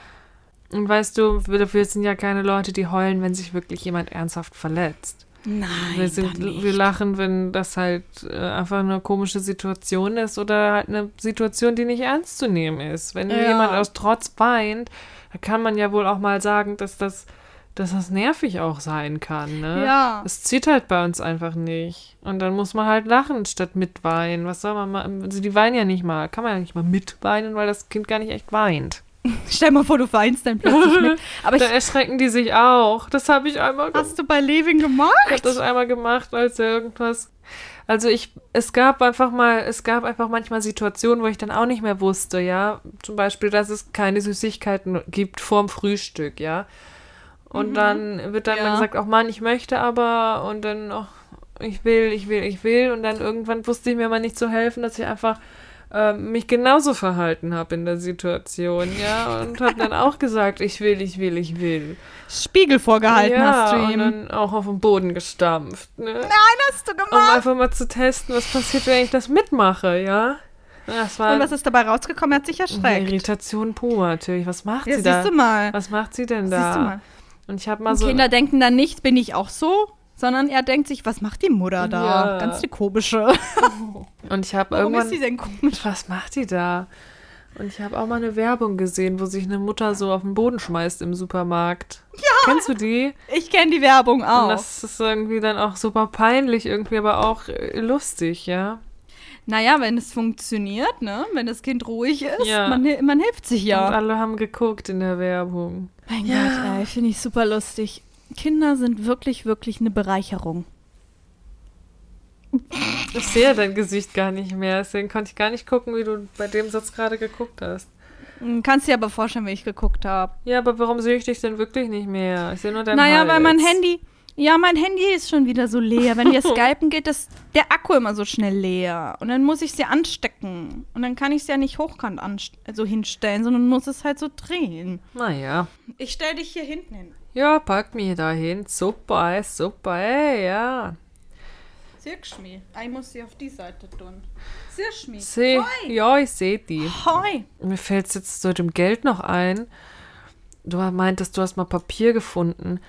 Und weißt du, wir, sind ja keine Leute, die heulen, wenn sich wirklich jemand ernsthaft verletzt. Nein, Wir, sind, wir lachen, wenn das halt äh, einfach eine komische Situation ist oder halt eine Situation, die nicht ernst zu nehmen ist. Wenn Ja. jemand aus Trotz weint, da kann man ja wohl auch mal sagen, dass das, dass das nervig auch sein kann. Ne? Ja. Es zieht halt bei uns einfach nicht. Und dann muss man halt lachen statt mitweinen. Was soll man mal? Also die weinen ja nicht mal. Kann man ja nicht mal mitweinen, weil das Kind gar nicht echt weint. Stell mal vor, du weinst dann plötzlich mit. Aber Da erschrecken die sich auch. Das habe ich einmal gemacht. hast du bei Levin gemacht? Ich habe das einmal gemacht, als er irgendwas. Also ich, es gab einfach mal, es gab einfach manchmal Situationen, wo ich dann auch nicht mehr wusste, ja. Zum Beispiel, dass es keine Süßigkeiten gibt vorm Frühstück, ja. Und dann wird dann Ja. mal gesagt, auch Mann, ich möchte aber und dann, ach, ich will, ich will, ich will. Und dann irgendwann wusste ich mir mal nicht zu helfen, dass ich einfach äh, mich genauso verhalten habe in der Situation, ja. Und habe dann auch gesagt, ich will, ich will, ich will. Spiegel vorgehalten ja, hast du und ihm. dann auch auf den Boden gestampft. Ne? Nein, hast du Um gemacht. einfach mal zu testen, was passiert, wenn ich das mitmache, ja? Das war Und was ist dabei rausgekommen? Er hat sich erschreckt. Irritation pur natürlich. Was macht Ja, sie da? siehst du mal. Was macht sie denn Siehst du da? Und ich habe mal Und so. Kinder denken dann nicht, bin ich auch so, sondern er denkt sich, was macht die Mutter da? Ja. Ganz die komische. Und ich habe Warum irgendwann. ist die denn komisch? was macht die da? Und ich habe auch mal eine Werbung gesehen, wo sich eine Mutter so auf den Boden schmeißt im Supermarkt. Ja. Kennst du die? Ich kenne die Werbung Und auch. das ist irgendwie dann auch super peinlich, irgendwie aber auch äh, lustig, ja? Naja, wenn es funktioniert, ne? Wenn das Kind ruhig ist, Ja. man, man hilft sich Und ja. alle haben geguckt in der Werbung. Mein Ja. Gott, ey, finde ich super lustig. Kinder sind wirklich, wirklich eine Bereicherung. Ich sehe dein Gesicht gar nicht mehr, deswegen konnte ich gar nicht gucken, wie du bei dem Satz gerade geguckt hast. Hm, Kannst dir aber vorstellen, wie ich geguckt habe. Ja, aber warum sehe ich dich denn wirklich nicht mehr? Ich sehe nur dein Naja, Hals. weil mein Handy. Ja, mein Handy ist schon wieder so leer. Wenn wir skypen, geht das, der Akku immer so schnell leer. Und dann muss ich sie anstecken. Und dann kann ich sie ja nicht hochkant anst so hinstellen, sondern muss es halt so drehen. Naja. Ich stell dich hier hinten hin. Ja, pack mich dahin. Super, super, ey, ja. Siehst du mich? Ich muss sie auf die Seite tun. Siehst du mich? Seh, Hoi. ja, ich sehe die. Hoi. Mir fällt es jetzt zu dem Geld noch ein. Du meintest, du hast mal Papier gefunden.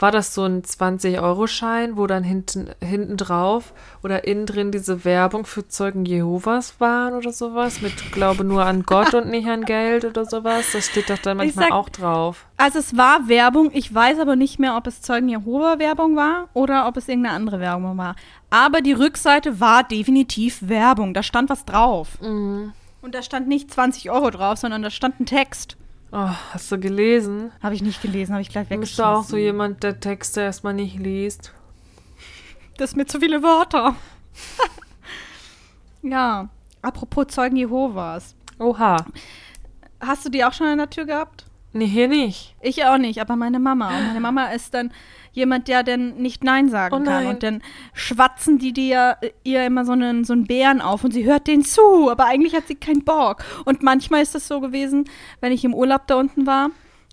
War das so ein 20-Euro-Schein, wo dann hinten, hinten drauf oder innen drin diese Werbung für Zeugen Jehovas waren oder sowas? Mit Glaube nur an Gott und nicht an Geld oder sowas? Das steht doch dann manchmal sag- auch drauf. Also es war Werbung. Ich weiß aber nicht mehr, ob es Zeugen Jehova Werbung war oder ob es irgendeine andere Werbung war. Aber die Rückseite war definitiv Werbung. Da stand was drauf. Mhm. Und da stand nicht 20 Euro drauf, sondern da stand ein Text. Oh, hast du gelesen? Habe ich nicht gelesen, habe ich gleich Du bist weggeschmissen. du auch so jemand, der Texte erstmal nicht liest. Das sind mir zu viele Wörter. ja, apropos Zeugen Jehovas. Oha. Hast du die auch schon an der Tür gehabt? Nee, hier nicht. Ich auch nicht, aber meine Mama. Und meine Mama ist dann jemand, der dann nicht Nein sagen Oh kann. Und dann schwatzen die dir, ihr immer so einen, so einen Bären auf und sie hört den zu, aber eigentlich hat sie keinen Bock. Und manchmal ist das so gewesen, wenn ich im Urlaub da unten war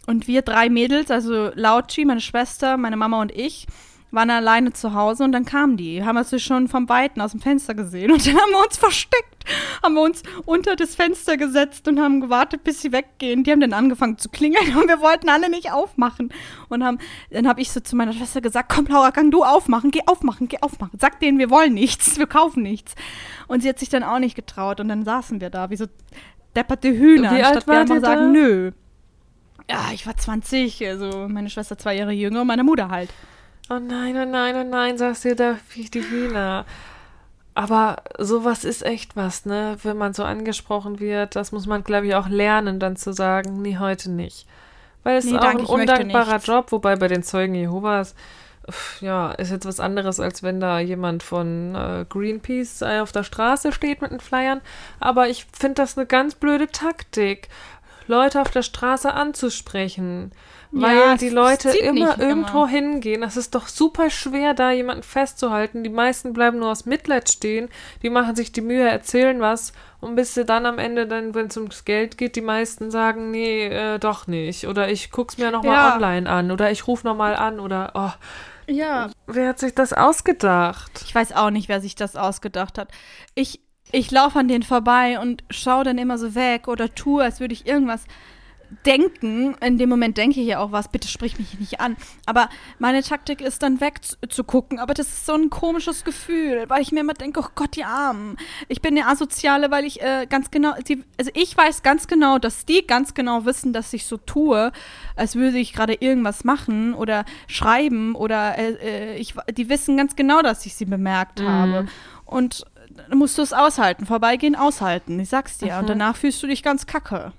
und wir drei Mädels, also Lauchi, meine Schwester, meine Mama und ich, waren alleine zu Hause und dann kamen die. Haben wir sie schon vom Weiten aus dem Fenster gesehen und dann haben wir uns versteckt, haben wir uns unter das Fenster gesetzt und haben gewartet, bis sie weggehen. Die haben dann angefangen zu klingeln und wir wollten alle nicht aufmachen. Und haben, dann habe ich so zu meiner Schwester gesagt, komm Laura, gang du aufmachen, geh aufmachen, geh aufmachen. Sag denen, wir wollen nichts, wir kaufen nichts. Und sie hat sich dann auch nicht getraut und dann saßen wir da wie so depperte Hühner, Wie anstatt wir einfach sagen, nö. Ja, ich war 20, also meine Schwester zwei Jahre jünger und meine Mutter halt. Oh nein, oh nein, oh nein, sagst du da wie die Hühner. Aber sowas ist echt was, ne? Wenn man so angesprochen wird, das muss man, glaube ich, auch lernen, dann zu sagen, nee, heute nicht. Weil es Nee, ist auch ein undankbarer. Job, wobei bei den Zeugen Jehovas ja, ist jetzt was anderes, als wenn da jemand von äh, Greenpeace äh, auf der Straße steht mit den Flyern. Aber ich finde das eine ganz blöde Taktik, Leute auf der Straße anzusprechen. Weil Ja, die Leute immer irgendwo immer. hingehen. Das ist doch super schwer, da jemanden festzuhalten. Die meisten bleiben nur aus Mitleid stehen. Die machen sich die Mühe, erzählen was. Und bis sie dann am Ende, dann, wenn es ums Geld geht, die meisten sagen, nee, äh, doch nicht. Oder ich guck's mir nochmal Ja. online an. Oder ich rufe nochmal an. Oder, oh, Ja. wer hat sich das ausgedacht? Ich weiß auch nicht, wer sich das ausgedacht hat. Ich, ich laufe an denen vorbei und schaue dann immer so weg oder tue, als würde ich irgendwas denken. In dem Moment denke ich ja auch was, bitte sprich mich nicht an. Aber meine Taktik ist dann wegzugucken. Aber das ist so ein komisches Gefühl, weil ich mir immer denke, oh Gott, die Armen. Ich bin eine Asoziale, weil ich äh, ganz genau, die, also ich weiß ganz genau, dass die ganz genau wissen, dass ich so tue, als würde ich gerade irgendwas machen oder schreiben oder äh, äh, ich, die wissen ganz genau, dass ich sie bemerkt habe. Und musst du es aushalten, vorbeigehen, aushalten. Ich sag's dir. Und danach fühlst du dich ganz kacke.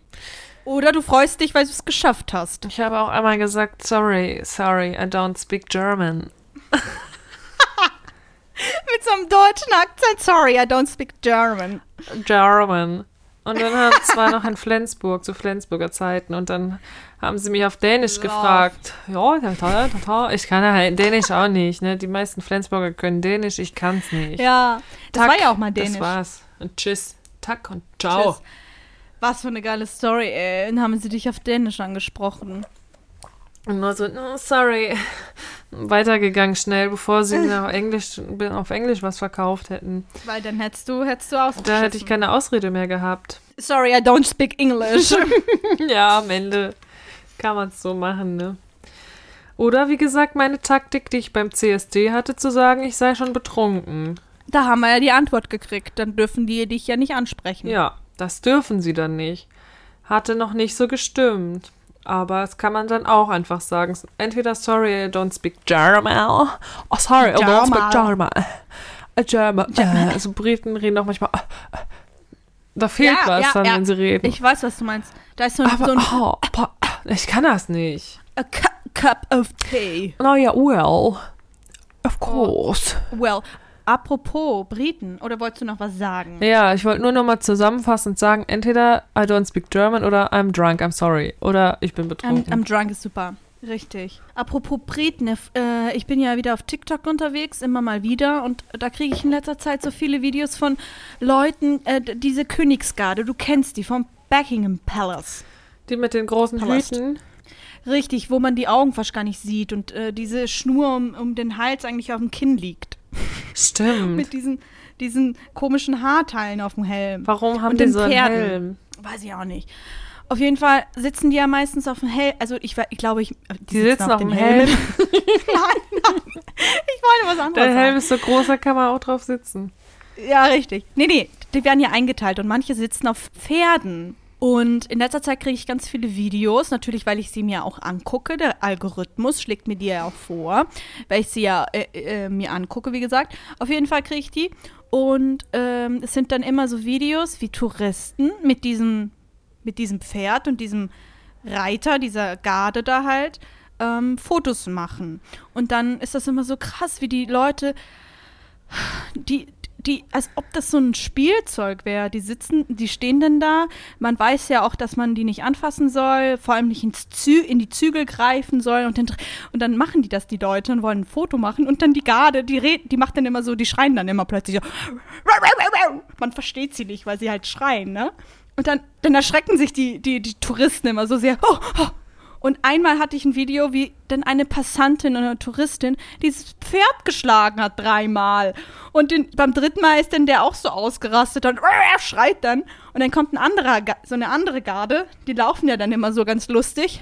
Oder du freust dich, weil du es geschafft hast. Ich habe auch einmal gesagt, sorry, sorry, I don't speak German. Mit so einem deutschen Akzent. Sorry, I don't speak German. German. Und dann haben es war noch in Flensburg, zu Flensburger Zeiten. Und dann haben sie mich auf Dänisch Love. gefragt. Ja, ja, ja, ja, ich kann halt Dänisch auch nicht. Ne? Die meisten Flensburger können Dänisch, ich kann's nicht. Ja, das Tack, war ja auch mal Dänisch. Das war's. Und tschüss. Tack und ciao. Tschüss. Was für eine geile Story, ey. Dann haben sie dich auf Dänisch angesprochen. Und nur so, no, sorry. Weitergegangen schnell, bevor sie auf Englisch, auf Englisch was verkauft hätten. Weil dann hättest du, hättest du ausgeschissen. Da hätte ich keine Ausrede mehr gehabt. Sorry, I don't speak English. Ja, am Ende kann man es so machen, ne? Oder wie gesagt, meine Taktik, die ich beim CSD hatte, zu sagen, ich sei schon betrunken. da haben wir ja die Antwort gekriegt. Dann dürfen die dich ja nicht ansprechen. Ja, das dürfen sie dann nicht. Hatte noch nicht so gestimmt. Aber das kann man dann auch einfach sagen. Entweder sorry, I don't speak German. Oh, sorry, I don't speak German. Äh, German. Äh, Also Briten reden auch manchmal. äh. Da fehlt Ja, was ja, dann, ja. wenn sie reden. Ich weiß, was du meinst. Da ist so ein, aber, so ein oh, ich kann das nicht. a cu cup of tea. Oh ja, well. Of course. Well, apropos Briten, oder wolltest du noch was sagen? Ja, ich wollte nur noch mal zusammenfassend sagen, entweder I don't speak German oder I'm drunk, I'm sorry. Oder ich bin I'm, betrunken. I'm drunk ist super. Richtig. Apropos Briten, äh, ich bin ja wieder auf TikTok unterwegs, immer mal wieder. Und da kriege ich in letzter Zeit so viele Videos von Leuten, äh, diese Königsgarde, du kennst die, vom Buckingham Palace. Die mit den großen Palast. Hüten. Richtig, wo man die Augen fast gar nicht sieht und äh, diese Schnur um, um den Hals eigentlich auf dem Kinn liegt. Stimmt. Mit diesen, diesen komischen Haarteilen auf dem Helm. Warum haben und die den so einen Pferden. Helm? Weiß ich auch nicht. Auf jeden Fall sitzen die ja meistens auf dem Helm. Also ich, ich glaube, ich. Die sitzen auf den dem Helm. nein, nein. Ich wollte was anderes Der Helm ist so groß, da kann man auch drauf sitzen. Ja, richtig. Nee, nee, die werden ja eingeteilt und manche sitzen auf Pferden. Und in letzter Zeit kriege ich ganz viele Videos, natürlich, weil ich sie mir auch angucke. Der Algorithmus schlägt mir die ja auch vor, weil ich sie ja äh, äh, mir angucke, wie gesagt. Auf jeden Fall kriege ich die. Und ähm, es sind dann immer so Videos, wie Touristen mit diesem, mit diesem Pferd und diesem Reiter, dieser Garde da halt, ähm, Fotos machen. Und dann ist das immer so krass, wie die Leute die, die, als ob das so ein Spielzeug wäre. Die sitzen, die stehen denn da. Man weiß ja auch, dass man die nicht anfassen soll, vor allem nicht ins Zü in die Zügel greifen soll. Und dann, und dann machen die das, die Leute, und wollen ein Foto machen. Und dann die Garde, die, red, die macht dann immer so, die schreien dann immer plötzlich so. Man versteht sie nicht, weil sie halt schreien, ne? Und dann, dann erschrecken sich die, die, die Touristen immer so sehr. Oh, oh. Und einmal hatte ich ein Video, wie dann eine Passantin oder eine Touristin dieses Pferd geschlagen hat dreimal. Und den, beim dritten Mal ist dann der auch so ausgerastet und er schreit dann. Und dann kommt ein anderer, so eine andere Garde, die laufen ja dann immer so ganz lustig.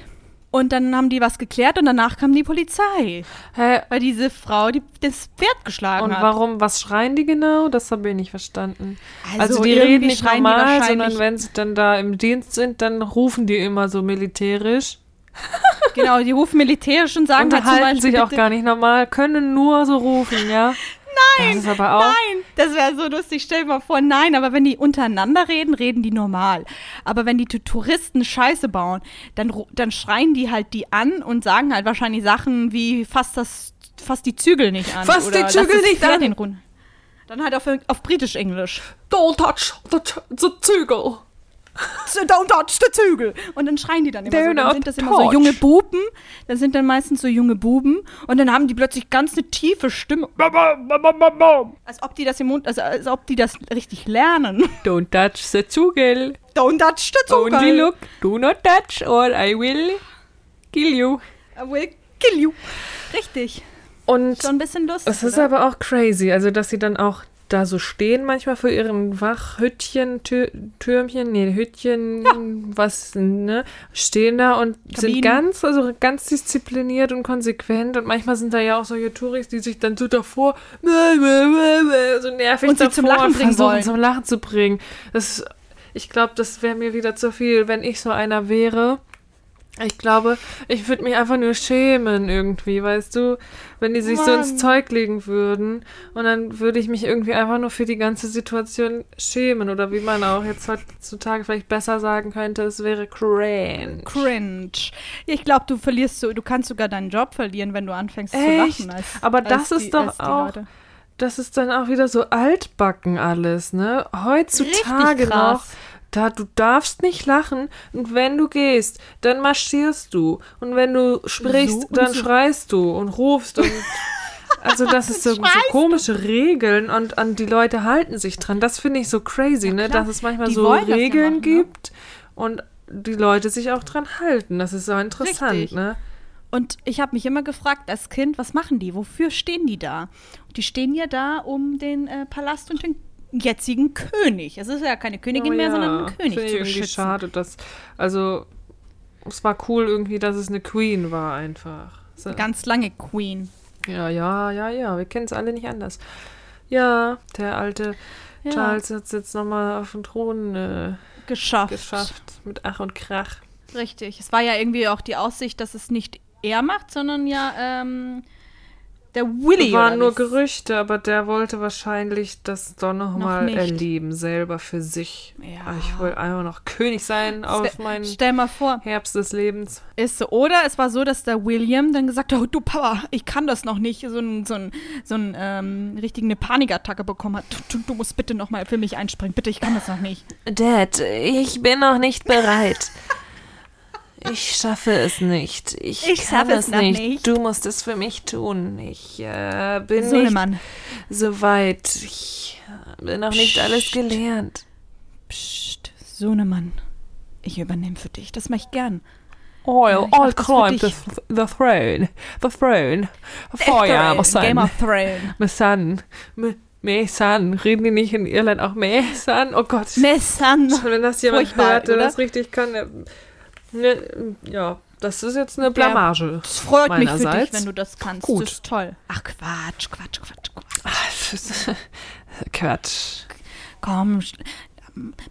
Und dann haben die was geklärt und danach kam die Polizei, Hä? weil diese Frau die, das Pferd geschlagen Und hat. warum, was schreien die genau? Das habe ich nicht verstanden. Also Also, die reden nicht normal, sondern wenn sie dann da im Dienst sind, dann rufen die immer so militärisch. Genau, die rufen militärisch und sagen halt zum Unterhalten Beispiel, sich auch gar nicht normal, können nur so rufen, ja? Nein! Das. Nein, das wäre so lustig. Stell dir mal vor, nein, aber wenn die untereinander reden, reden die normal. Aber wenn die Touristen Scheiße bauen, dann, dann schreien die halt die an und sagen halt wahrscheinlich Sachen wie, fass das fass die Zügel nicht an. Fass die Zügel nicht an. Ruhe. Dann halt auf, auf Britisch-Englisch. Don't touch the, the Zügel. Don't touch the Zügel. Und dann schreien die dann immer Do so. Dann sind das immer so touch. junge Buben. Das sind dann meistens so junge Buben. Und dann haben die plötzlich ganz eine tiefe Stimme. Als ob die das im Mund, also als ob die das richtig lernen. Don't touch the Zügel. Don't touch the Zügel. Only look. Do not touch or I will kill you. I will kill you. Richtig. Und Schon ein bisschen lustig. es ist oder? aber auch crazy, also dass sie dann auch da so stehen manchmal für ihren Wachhüttchen, Tür, Türmchen, nee, Hüttchen, was, ne, stehen da und sind Kabinen. ganz, also ganz diszipliniert und konsequent und manchmal sind da ja auch solche Touris, die sich dann so davor so nervig Und sie davor zum Lachen bringen wollen. zum Lachen zu bringen. Das, ich glaube, das wäre mir wieder zu viel, wenn ich so einer wäre. Ich glaube, ich würde mich einfach nur schämen irgendwie, weißt du, wenn die sich so ins Mann. Zeug legen würden und dann würde ich mich irgendwie einfach nur für die ganze Situation schämen oder wie man auch jetzt heutzutage vielleicht besser sagen könnte, es wäre cringe. Cringe. Ich glaube, du verlierst so, du kannst sogar deinen Job verlieren, wenn du anfängst Echt? zu lachen. Als, Aber das ist die, doch auch Leute. Das ist dann auch wieder so altbacken alles, ne? Heutzutage noch. Da, du darfst nicht lachen und wenn du gehst, dann marschierst du und wenn du sprichst, So dann so. schreist du und rufst und also das ist so, so komische Regeln und an die Leute halten sich dran. Das finde ich so crazy, ne, klar. dass es manchmal Die so das ja Regeln machen, ne? gibt und die Leute sich auch dran halten. Das ist so interessant, Richtig. ne? Und ich habe mich immer gefragt, als Kind, was machen die? Wofür stehen die da? Und die stehen ja da um den äh, Palast und den jetzigen König. Es ist ja keine Königin Oh mehr, ja, sondern ein König zu schade, dass, also, es war cool irgendwie, dass es eine Queen war einfach. So, Ganz lange Queen. ja, ja, ja, ja, wir kennen es alle nicht anders. Ja, der alte Ja. Charles hat es jetzt nochmal auf den Thron äh, Geschafft. geschafft, mit Ach und Krach. Richtig. Es war ja irgendwie auch die Aussicht, dass es nicht er macht, sondern ja ähm, der Willy. waren nur Gerüchte, aber der wollte wahrscheinlich das doch nochmal nicht. erleben, selber für sich. Ja. Ich wollte einfach noch König sein auf Ste- meinen Stell mal vor, Herbst des Lebens. ist so. Oder es war so, dass der William dann gesagt hat, oh, du Papa, ich kann das noch nicht. So ein, so ein, so ein ähm, richtigen eine Panikattacke bekommen hat. Du, du, du musst bitte noch mal für mich einspringen. Bitte, ich kann das noch nicht. Dad, ich bin noch nicht bereit. Ich schaffe es nicht. Ich, Ich kann schaffe es nicht. nicht. Du musst es für mich tun. Ich äh, bin So nicht Mann. so weit. Ich bin noch nicht alles gelernt. Psst, Sohnemann. Ich übernehme für dich. Das mache ich gern. I'll, Ja, ich mach I'll das für climb the, the throne. The throne. Feuer, my son. Game of Thrones. My son. My, my son. Reden die nicht in Irland auch my son? Oh Gott. Messan. Wenn das jemand Furchtbar, hört, der das richtig kann, ne, ja, das ist jetzt eine Blamage. Das freut mich für dich, wenn du das kannst. Gut. Das ist toll. Ach, Quatsch, Quatsch, Quatsch, Quatsch. Ah, Quatsch. Komm,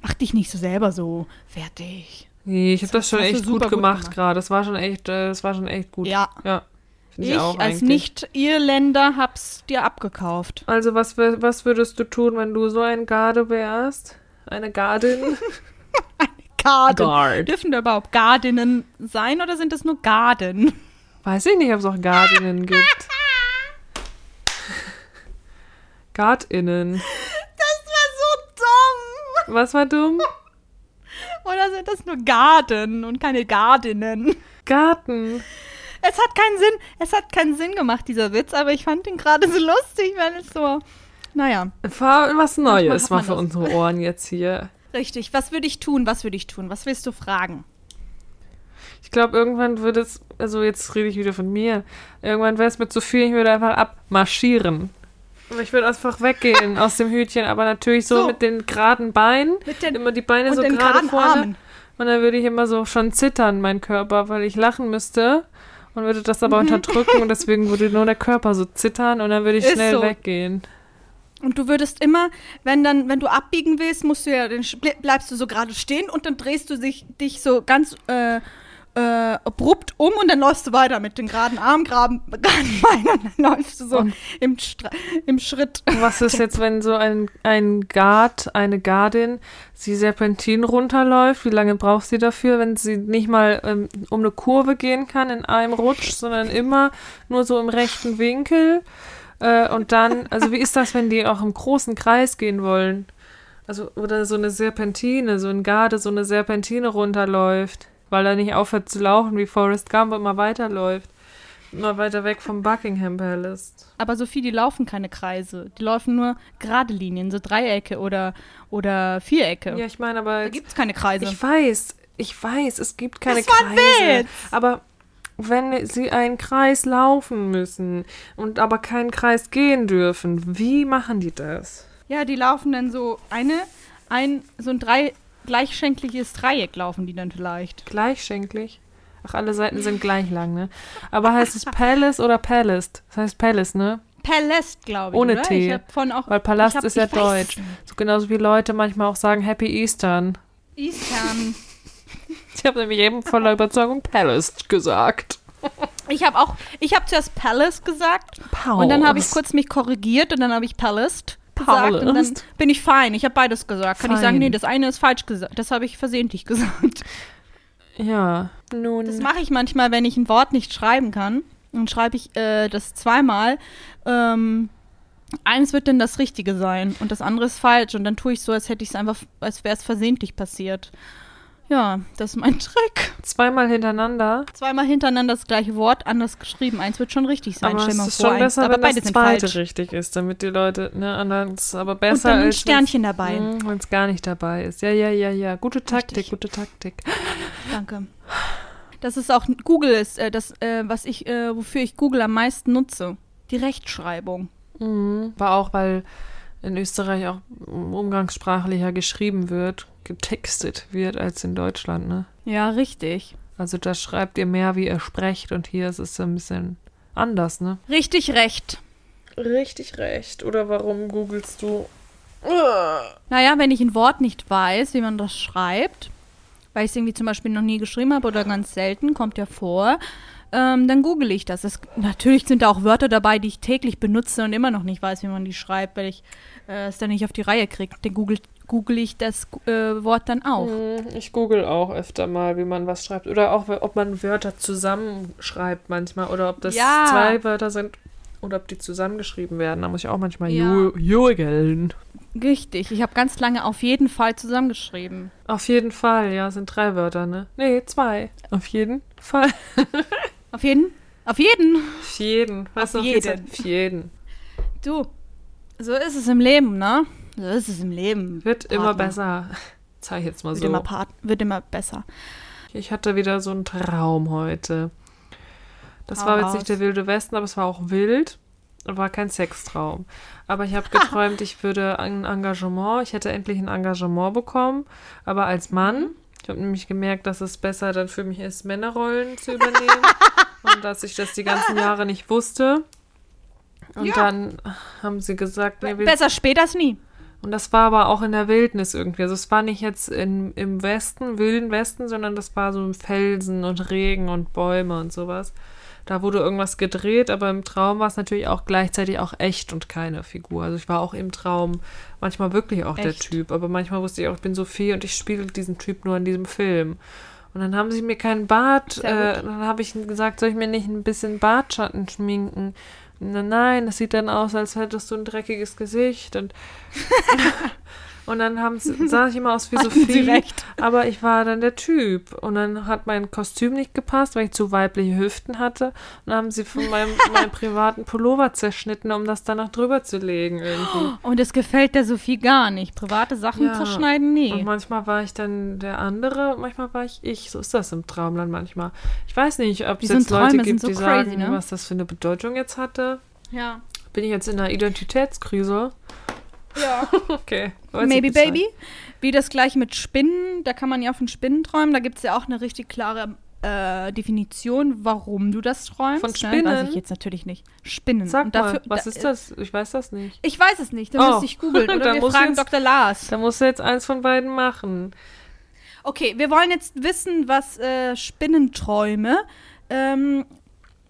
mach dich nicht so selber so fertig. Nee, ich habe das, Das schon echt gut gut gemacht gerade. Das war schon echt, äh, das war schon echt gut. Ja. Ja. Ich, ich, als. Nicht-Irländer hab's dir abgekauft. Also was, was würdest du tun, wenn du so ein Garde wärst? Eine Gardin? Garden. Guard. Dürfen da überhaupt Gardinnen sein oder sind das nur Garden? Weiß ich nicht, ob es auch Gardinnen gibt. Gardinnen. Das war so dumm. Was war dumm? Oder sind das nur Garden und keine Gardinnen? Garten. Es hat keinen Sinn, es hat keinen Sinn gemacht, dieser Witz, aber ich fand ihn gerade so lustig, weil es so, naja, War was Neues man für das. unsere Ohren jetzt hier. Richtig. Was würde ich tun? Was würde ich tun? Was willst du fragen? Ich glaube, irgendwann würde es, also jetzt rede ich wieder von mir, irgendwann wäre es mir zu viel, ich würde einfach abmarschieren. Und Ich würde einfach weggehen aus dem Hütchen, aber natürlich so, So. mit den geraden Beinen, Mit den- immer die Beine so gerade vorne. Armen. Und dann würde ich immer so schon zittern, mein Körper, weil ich lachen müsste und würde das aber unterdrücken und deswegen würde nur der Körper so zittern und dann würde ich Mhm. Ist schnell so. weggehen. Und du würdest immer, wenn dann, wenn du abbiegen willst, musst du ja, dann ble- bleibst du so gerade stehen und dann drehst du sich, dich so ganz äh, äh, abrupt um und dann läufst du weiter mit den geraden Arm, geraden, Beinen und dann läufst du so Und- im, Stra im Schritt. Was ist jetzt, wenn so ein, ein Guard, eine Guardin, sie Serpentin runterläuft? Wie lange braucht sie dafür, wenn sie nicht mal ähm, um eine Kurve gehen kann in einem Rutsch, sondern immer nur so im rechten Winkel? Äh, und dann, also wie ist das, wenn die auch im großen Kreis gehen wollen? Also, oder so eine Serpentine, so ein Garde, so eine Serpentine runterläuft, weil er nicht aufhört zu laufen, wie Forrest Gump immer weiterläuft. Immer weiter weg vom Buckingham Palace. Aber Sophie, die laufen keine Kreise. Die laufen nur gerade Linien, so Dreiecke oder, oder Vierecke. Ja, ich meine, aber da gibt es keine Kreise. Ich weiß, ich weiß, es gibt keine Das war Kreise. Witz. Aber wenn sie einen Kreis laufen müssen und aber keinen Kreis gehen dürfen, wie machen die das? Ja, die laufen dann so eine, ein, so ein drei, gleichschenkliges Dreieck laufen die dann vielleicht. Gleichschenklig? Ach, alle Seiten sind gleich lang, ne? Aber heißt es Palace oder Palace? Das heißt Palace, ne? Palast, glaube ich. Ohne oder? T. Ich von auch, Weil Palast hab- ist ja deutsch. So genauso wie Leute manchmal auch sagen Happy Eastern. Eastern. Ich habe nämlich eben voller Überzeugung Palace gesagt. Ich habe auch, ich habe zuerst Palace gesagt und dann habe ich Palace. kurz mich korrigiert und dann habe ich Palast gesagt und dann bin ich fein. Ich habe beides gesagt. Kann ich sagen, Fein. nee, das eine ist falsch gesagt. Das habe ich versehentlich gesagt. Ja, nun. Das mache ich manchmal, wenn ich ein Wort nicht schreiben kann. Dann schreibe ich äh, das zweimal. Ähm, eins wird dann das Richtige sein und das andere ist falsch. Und dann tue ich so, als hätte ich es einfach, als wäre es versehentlich passiert. Ja, das ist mein Trick. Zweimal hintereinander. Zweimal hintereinander das gleiche Wort, anders geschrieben. Eins wird schon richtig sein. Aber Stell es ist vor, schon eins, besser, aber wenn das beide sind zweite falsch. richtig ist, damit die Leute, ne, anders, aber Und besser dann ein als Sternchen dabei. wenn es gar nicht dabei ist. Ja, ja, ja, ja. Gute Taktik, Richtig. gute Taktik. Danke. Das ist auch Google ist äh, das, äh, was ich, äh, wofür ich Google am meisten nutze. Die Rechtschreibung. Mhm. War auch, weil in Österreich auch umgangssprachlicher geschrieben wird, getextet wird als in Deutschland, ne? Ja, richtig. Also da schreibt ihr mehr, wie ihr sprecht und hier ist es so ein bisschen anders, ne? Richtig recht. Richtig recht. Oder warum googelst du? Naja, wenn ich ein Wort nicht weiß, wie man das schreibt, weil ich es irgendwie zum Beispiel noch nie geschrieben habe oder ganz selten, kommt ja vor, ähm, dann google ich das. Es, natürlich sind da auch Wörter dabei, die ich täglich benutze und immer noch nicht weiß, wie man die schreibt, weil ich äh, es dann nicht auf die Reihe kriege. Dann google, google ich das äh, Wort dann auch. Hm, Ich google auch öfter mal, wie man was schreibt. Oder auch, ob man Wörter zusammenschreibt manchmal. Oder ob das Ja. zwei Wörter sind. Oder ob die zusammengeschrieben werden. Da muss ich auch manchmal Ja. jurgeln. Richtig. Ich habe ganz lange auf jeden Fall zusammengeschrieben. Auf jeden Fall, ja, sind drei Wörter, ne? Nee, zwei. Auf jeden Fall. Auf jeden? Auf jeden? Auf jeden. Was Auf jeden. Auf jeden. Du, so ist es im Leben, ne? So ist es im Leben. Wird immer Partner. besser. Zeig ich jetzt mal Wird, so. immer part wird immer besser. Ich hatte wieder so einen Traum heute. Das Hau war jetzt raus. nicht der wilde Westen, aber es war auch wild. War kein Sextraum. Aber ich habe geträumt, ich würde ein Engagement, ich hätte endlich ein Engagement bekommen, aber als Mann. Ich habe nämlich gemerkt, dass es besser dann für mich ist, Männerrollen zu übernehmen. und dass ich das die ganzen Jahre nicht wusste. Und Ja. dann haben sie gesagt, nee, Besser spät als nie. Und das war aber auch in der Wildnis irgendwie. Also es war nicht jetzt in, im Westen, wilden Westen, sondern das war so im Felsen und Regen und Bäume und sowas. Da wurde irgendwas gedreht, aber im Traum war es natürlich auch gleichzeitig auch echt und keine Figur. Also ich war auch im Traum manchmal wirklich auch der Echt? Typ, aber manchmal wusste ich auch, ich bin Sophie und ich spiele diesen Typ nur in diesem Film. Und dann haben sie mir keinen Bart, äh, dann habe ich gesagt, soll ich mir nicht ein bisschen Bartschatten schminken? Nein, das sieht dann aus, als hättest du ein dreckiges Gesicht und und dann haben sah ich immer aus wie Sophie, recht. aber ich war dann der Typ und dann hat mein Kostüm nicht gepasst, weil ich zu weibliche Hüften hatte und dann haben sie von meinem, meinem privaten Pullover zerschnitten, um das dann noch drüber zu legen irgendwie. Und es gefällt der Sophie gar nicht. Private Sachen Ja. zerschneiden, Und nee. manchmal war ich dann der andere, und manchmal war ich ich. So ist das im Traumland manchmal. Ich weiß nicht, ob es jetzt Leute Träume, gibt, so die crazy, sagen, ne? was das für eine Bedeutung jetzt hatte. Ja. Bin ich jetzt in einer Identitätskrise? Ja. Okay. weiß Maybe. Baby. Wie das gleiche mit Spinnen. Da kann man ja von Spinnen träumen. Da gibt es ja auch eine richtig klare äh, Definition, warum du das träumst. Von Ne? Spinnen? Weiß ich jetzt natürlich nicht. Spinnen. Sag dafür, mal, was da, ist das? Ich weiß das nicht. Ich weiß es nicht. Dann Oh. müsste ich googeln. Oder Dann wir fragen jetzt- Dr. Lars. Da musst du jetzt eins von beiden machen. Okay, wir wollen jetzt wissen, was äh, Spinnenträume, ähm,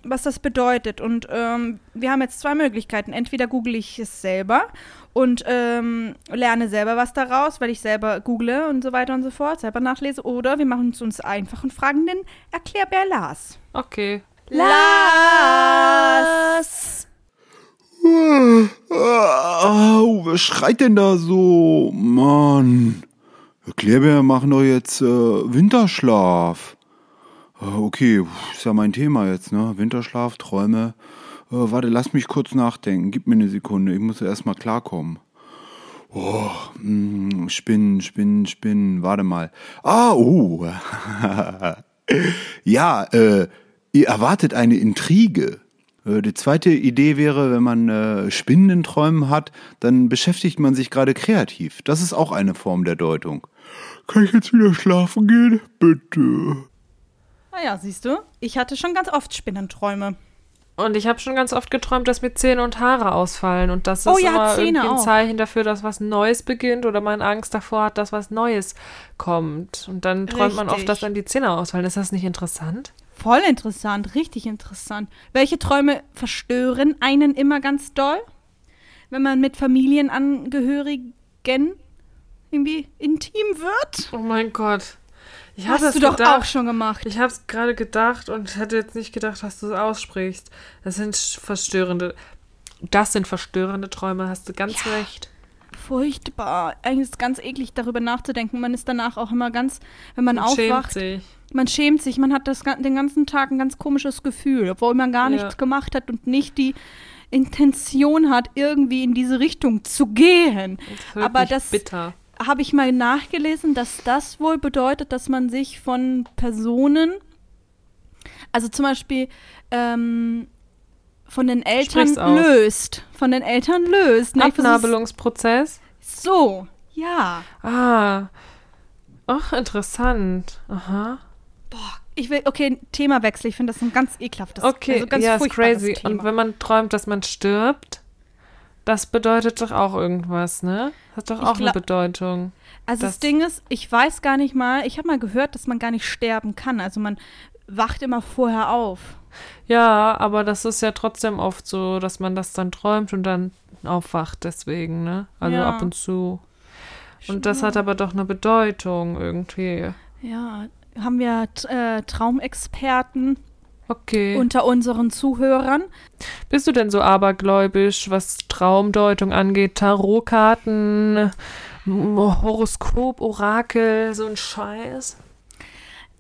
was das bedeutet. Und ähm, wir haben jetzt zwei Möglichkeiten. Entweder google ich es selber und ähm, lerne selber was daraus, weil ich selber google und so weiter und so fort, selber nachlese. Oder wir machen es uns einfach und fragen den Erklärbär Lars. Okay. Lars! Au, wer schreit denn da so? Mann. Erklärbär machen doch jetzt äh, Winterschlaf. Äh, okay, ist ja mein Thema jetzt, ne? Winterschlaf, Träume. Äh, warte, lass mich kurz nachdenken. Gib mir eine Sekunde. Ich muss erst mal klarkommen. Oh, mh, Spinnen, Spinnen, Spinnen. Warte mal. Ah, oh. ja, äh, ihr erwartet eine Intrige. Äh, Die zweite Idee wäre, wenn man äh, Spinnen in Träumen hat, dann beschäftigt man sich gerade kreativ. Das ist auch eine Form der Deutung. Kann ich jetzt wieder schlafen gehen? Bitte. Ah siehst du, ich hatte schon ganz oft Spinnenträume. Und ich habe schon ganz oft geträumt, dass mir Zähne und Haare ausfallen. Und das ist Oh ja, immer Zähne irgendwie ein auch. Zeichen dafür, dass was Neues beginnt oder man Angst davor hat, dass was Neues kommt. Und dann träumt man oft, Richtig. dass dann die Zähne ausfallen. Ist das nicht interessant? Voll interessant, richtig interessant. Welche Träume verstören einen immer ganz doll? Wenn man mit Familienangehörigen irgendwie intim wird? Oh mein Gott. Ich Hast du doch gedacht. auch schon gemacht. Ich habe es gerade gedacht und hätte jetzt nicht gedacht, dass du es aussprichst. Das sind verstörende. Das sind verstörende Träume, hast du ganz recht. Furchtbar. Eigentlich ist es ganz eklig, darüber nachzudenken. Man ist danach auch immer ganz, wenn man schämt aufwacht, sich. man schämt sich, man hat das, den ganzen Tag ein ganz komisches Gefühl, obwohl man gar Ja. nichts gemacht hat und nicht die Intention hat, irgendwie in diese Richtung zu gehen. Das Aber das- bitter. Habe ich mal nachgelesen, dass das wohl bedeutet, dass man sich von Personen, also zum Beispiel ähm, von den Eltern löst. Von den Eltern löst. Ne? Abnabelungsprozess. So, ja. Ah. Ach, interessant. Aha. Ich will, okay, Themawechsel. Ich finde das ein ganz ekelhaftes, Okay, also ganz ja, ist crazy. Thema. Und wenn man träumt, dass man stirbt, das bedeutet doch auch irgendwas, ne? Hat doch auch eine Bedeutung. Also das, Ding ist, ich weiß gar nicht mal, ich habe mal gehört, dass man gar nicht sterben kann. Also man wacht immer vorher auf. Ja, aber das ist ja trotzdem oft so, dass man das dann träumt und dann aufwacht deswegen, ne? Also Ja. ab und zu. Und das hat aber doch eine Bedeutung irgendwie. Ja, haben wir äh, Traumexperten Okay. unter unseren Zuhörern. Bist du denn so abergläubisch, was Traumdeutung angeht? Tarotkarten, Horoskop, Orakel, so ein Scheiß?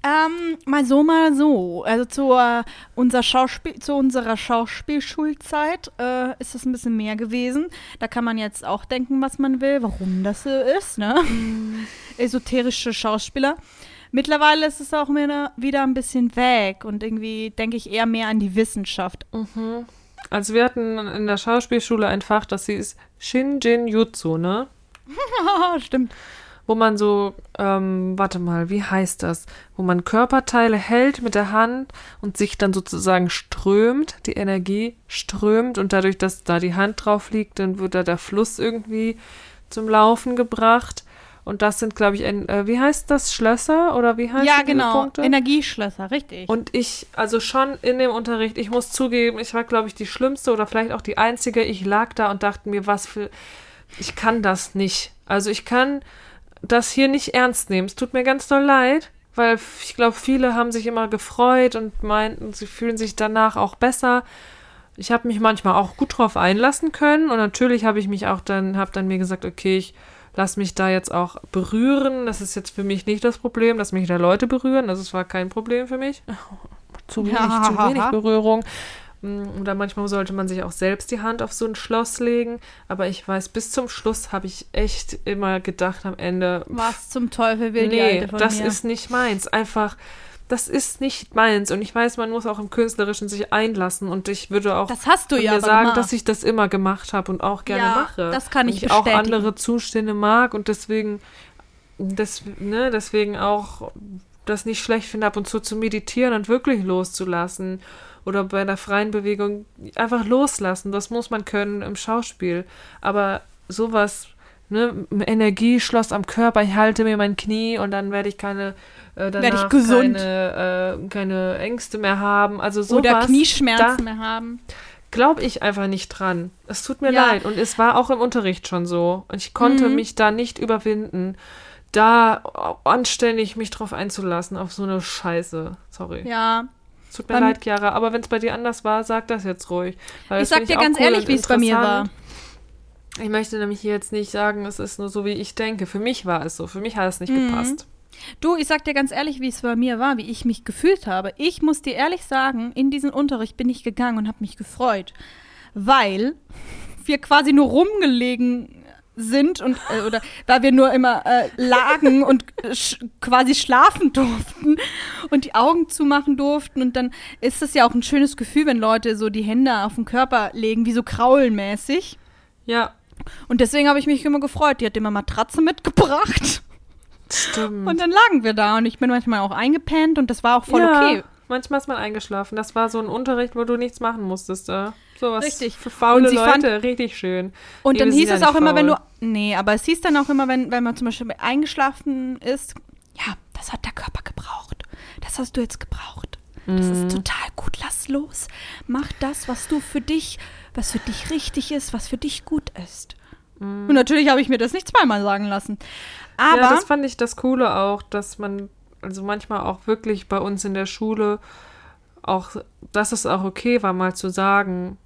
Ähm, mal so, mal so. Also zu, äh, unser Schauspiel, zu unserer Schauspielschulzeit äh, ist das ein bisschen mehr gewesen. Da kann man jetzt auch denken, was man will, warum das so ist, ne? Esoterische Schauspieler. Mittlerweile ist es auch wieder, wieder ein bisschen weg und irgendwie denke ich eher mehr an die Wissenschaft. Also wir hatten in der Schauspielschule ein Fach, das hieß Shinjin Jutsu, ne? Stimmt. Wo man so, ähm, warte mal, wie heißt das? Wo man Körperteile hält mit der Hand und sich dann sozusagen strömt, die Energie strömt und dadurch, dass da die Hand drauf liegt, dann wird da der Fluss irgendwie zum Laufen gebracht. Und das sind, glaube ich, ein, äh, wie heißt das? Schlösser oder wie heißt Ja, diese genau. Punkte? Energieschlösser, richtig. Und ich, also schon in dem Unterricht, ich muss zugeben, ich war, glaube ich, die schlimmste oder vielleicht auch die einzige. Ich lag da und dachte mir, was für. Ich kann das nicht. Also ich kann das hier nicht ernst nehmen. Es tut mir ganz doll leid, weil ich glaube, viele haben sich immer gefreut und meinten, sie fühlen sich danach auch besser. Ich habe mich manchmal auch gut drauf einlassen können und natürlich habe ich mich auch dann, habe dann mir gesagt, okay, ich lass mich da jetzt auch berühren. Das ist jetzt für mich nicht das Problem, dass mich da Leute berühren. Es war kein Problem für mich. Zu wenig, Ja. zu wenig Berührung. Mm, Oder manchmal sollte man sich auch selbst die Hand auf so ein Schloss legen. Aber ich weiß, bis zum Schluss habe ich echt immer gedacht am Ende, Was zum Teufel will die nee, Alte von das mir? ist nicht meins. Einfach, das ist nicht meins. Und ich weiß, man muss auch im Künstlerischen sich einlassen. Und ich würde auch das hast du ja mir sagen, gemacht. dass ich das immer gemacht habe und auch gerne Ja, mache. das kann und ich ich auch andere Zustände mag und deswegen, des, ne, deswegen auch das nicht schlecht finde, ab und zu zu meditieren und wirklich loszulassen. Oder bei einer freien Bewegung einfach loslassen. Das muss man können im Schauspiel. Aber sowas ne, Energieschloss am Körper, ich halte mir mein Knie und dann werde ich keine äh, danach Werd ich gesund. Keine, äh, keine Ängste mehr haben. Also sowas, Oder Knieschmerzen mehr haben. glaube ich einfach nicht dran. Es tut mir Ja. leid. Und es war auch im Unterricht schon so. Und ich konnte Mhm. mich da nicht überwinden, da anständig mich drauf einzulassen, auf so eine Scheiße. Sorry. Ja. Tut mir Beim- leid, Chiara, aber wenn es bei dir anders war, sag das jetzt ruhig. Weil Ich sag dir ganz cool ehrlich, wie es bei mir war. Ich möchte nämlich hier jetzt nicht sagen, es ist nur so, wie ich denke. Für mich war es so. Für mich hat es nicht Mhm. gepasst. Du, ich sag dir ganz ehrlich, wie es bei mir war, wie ich mich gefühlt habe. Ich muss dir ehrlich sagen, in diesen Unterricht bin ich gegangen und habe mich gefreut, weil wir quasi nur rumgelegen sind und äh, oder weil wir nur immer äh, lagen und äh, sch quasi schlafen durften und die Augen zumachen durften und dann ist es ja auch ein schönes Gefühl, wenn Leute so die Hände auf den Körper legen, wie so kraulenmäßig. Ja, Und deswegen habe ich mich immer gefreut. Die hat immer Matratze mitgebracht. stimmt. Und dann lagen wir da und ich bin manchmal auch eingepennt und das war auch voll ja, okay. Manchmal ist man eingeschlafen. Das war so ein Unterricht, wo du nichts machen musstest. Äh. Sowas Richtig. für faule Und sie fand- Leute, richtig schön. Und dann hieß es auch immer, wenn du. faul. Nee, aber es hieß dann auch immer, wenn, wenn man zum Beispiel eingeschlafen ist, ja, das hat der Körper gebraucht. Das hast du jetzt gebraucht. Das Mhm. ist total gut. Lass los. Mach das, was du für dich, was für dich richtig ist, was für dich gut ist. Und natürlich habe ich mir das nicht zweimal sagen lassen. Aber Mhm. ja, das fand ich das Coole auch, dass man, also manchmal auch wirklich bei uns in der Schule auch, dass es auch okay war, mal zu sagen,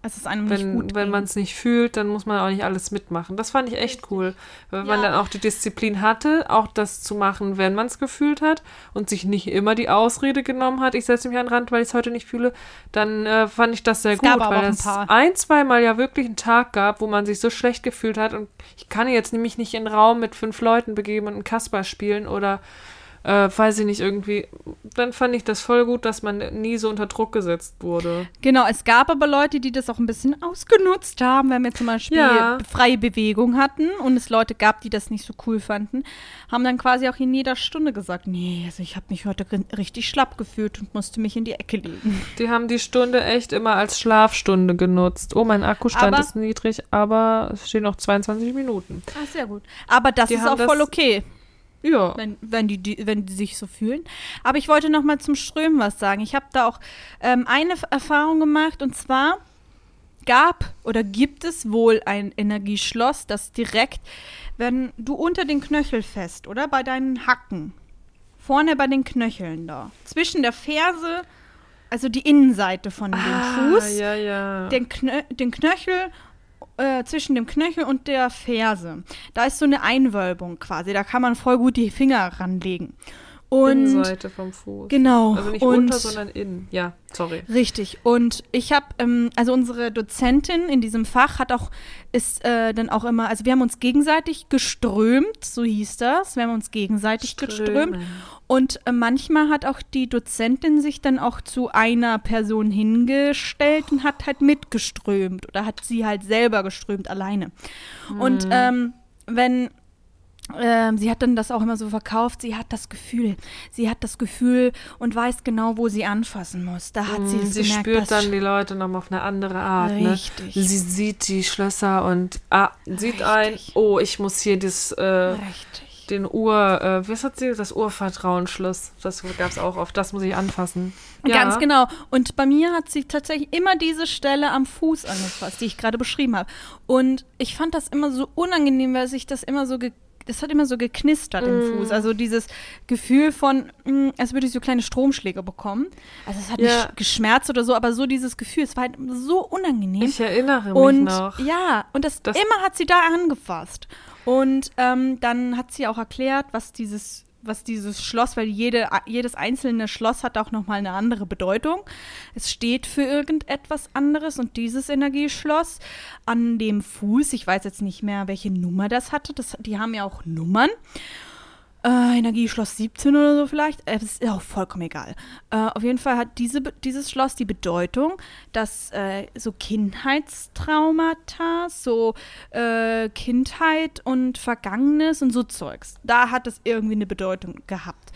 es ist einem nicht wenn, gut. wenn man es nicht fühlt, dann muss man auch nicht alles mitmachen. Das fand ich echt cool. Wenn man Ja. dann auch die Disziplin hatte, auch das zu machen, wenn man es gefühlt hat und sich nicht immer die Ausrede genommen hat, ich setze mich an den Rand, weil ich es heute nicht fühle, dann äh, fand ich das sehr Es gut, weil ein es paar. ein, zweimal ja wirklich einen Tag gab, wo man sich so schlecht gefühlt hat und ich kann jetzt nämlich nicht in einen Raum mit fünf Leuten begeben und einen Kasper spielen oder äh, weiß ich nicht, irgendwie, dann fand ich das voll gut, dass man nie so unter Druck gesetzt wurde. Genau, es gab aber Leute, die das auch ein bisschen ausgenutzt haben, wenn wir zum Beispiel Ja. freie Bewegung hatten und es Leute gab, die das nicht so cool fanden, haben dann quasi auch in jeder Stunde gesagt, nee, also ich habe mich heute ri- richtig schlapp gefühlt und musste mich in die Ecke legen. Die haben die Stunde echt immer als Schlafstunde genutzt. Oh, mein Akkustand Aber- ist niedrig, aber es stehen noch 22 Minuten. Ah, sehr gut. Aber das Die ist auch voll okay, Ja. wenn, wenn, die, die, wenn die sich so fühlen. Aber ich wollte noch mal zum Strömen was sagen. Ich habe da auch ähm, eine Erfahrung gemacht und zwar gab oder gibt es wohl ein Energieschloss, das direkt, wenn du unter den Knöchel fest oder bei deinen Hacken, vorne bei den Knöcheln da, zwischen der Ferse, also die Innenseite von dem Fuß, Ah, ja, ja. den, Knö den Knöchel äh, zwischen dem Knöchel und der Ferse. Da ist so eine Einwölbung quasi. Da kann man voll gut die Finger ranlegen. Und Innenseite vom Fuß. genau. Also nicht und unter, sondern innen. Ja, sorry. Richtig. Und ich habe, ähm, also unsere Dozentin in diesem Fach hat auch, ist äh, dann auch immer, also wir haben uns gegenseitig geströmt, so hieß das. Wir haben uns gegenseitig geströmt. Strömen. Und äh, manchmal hat auch die Dozentin sich dann auch zu einer Person hingestellt und hat halt mitgeströmt oder hat sie halt selber geströmt alleine. Und ähm, wenn sie hat dann das auch immer so verkauft, sie hat das Gefühl, sie hat das Gefühl und weiß genau, wo sie anfassen muss. Da hat sie Mm, es Sie gemerkt, spürt dann die Leute nochmal auf eine andere Art. Richtig. Ne? Sie sieht die Schlösser und ah, sieht ein, Richtig. oh, ich muss hier das, äh, den Ur, äh, was hat sie? Das Urvertrauensschluss. Das gab es auch oft. Das muss ich anfassen. Ganz genau. Und bei mir hat sie tatsächlich immer diese Stelle am Fuß angefasst, die ich gerade beschrieben habe. Und ich fand das immer so unangenehm, weil sich das immer so ge das hat immer so geknistert im Mm. Fuß. Also dieses Gefühl von, mh, als würde ich so kleine Stromschläge bekommen. Also es hat Ja. nicht geschmerzt oder so, aber so dieses Gefühl, es war halt so unangenehm. Ich erinnere mich und noch. ja, und das, Das- immer hat sie da angefasst. Und ähm, dann hat sie auch erklärt, was dieses, was dieses Schloss, weil jede, jedes einzelne Schloss hat auch nochmal eine andere Bedeutung. Es steht für irgendetwas anderes und dieses Energieschloss an dem Fuß, ich weiß jetzt nicht mehr, welche Nummer das hatte, das, die haben ja auch Nummern. Äh, Energieschloss 17 oder so vielleicht. Äh, das ist auch vollkommen egal. Äh, auf jeden Fall hat diese, dieses Schloss die Bedeutung, dass äh, so Kindheitstraumata, so äh, Kindheit und Vergangenes und so Zeugs, da hat es irgendwie eine Bedeutung gehabt.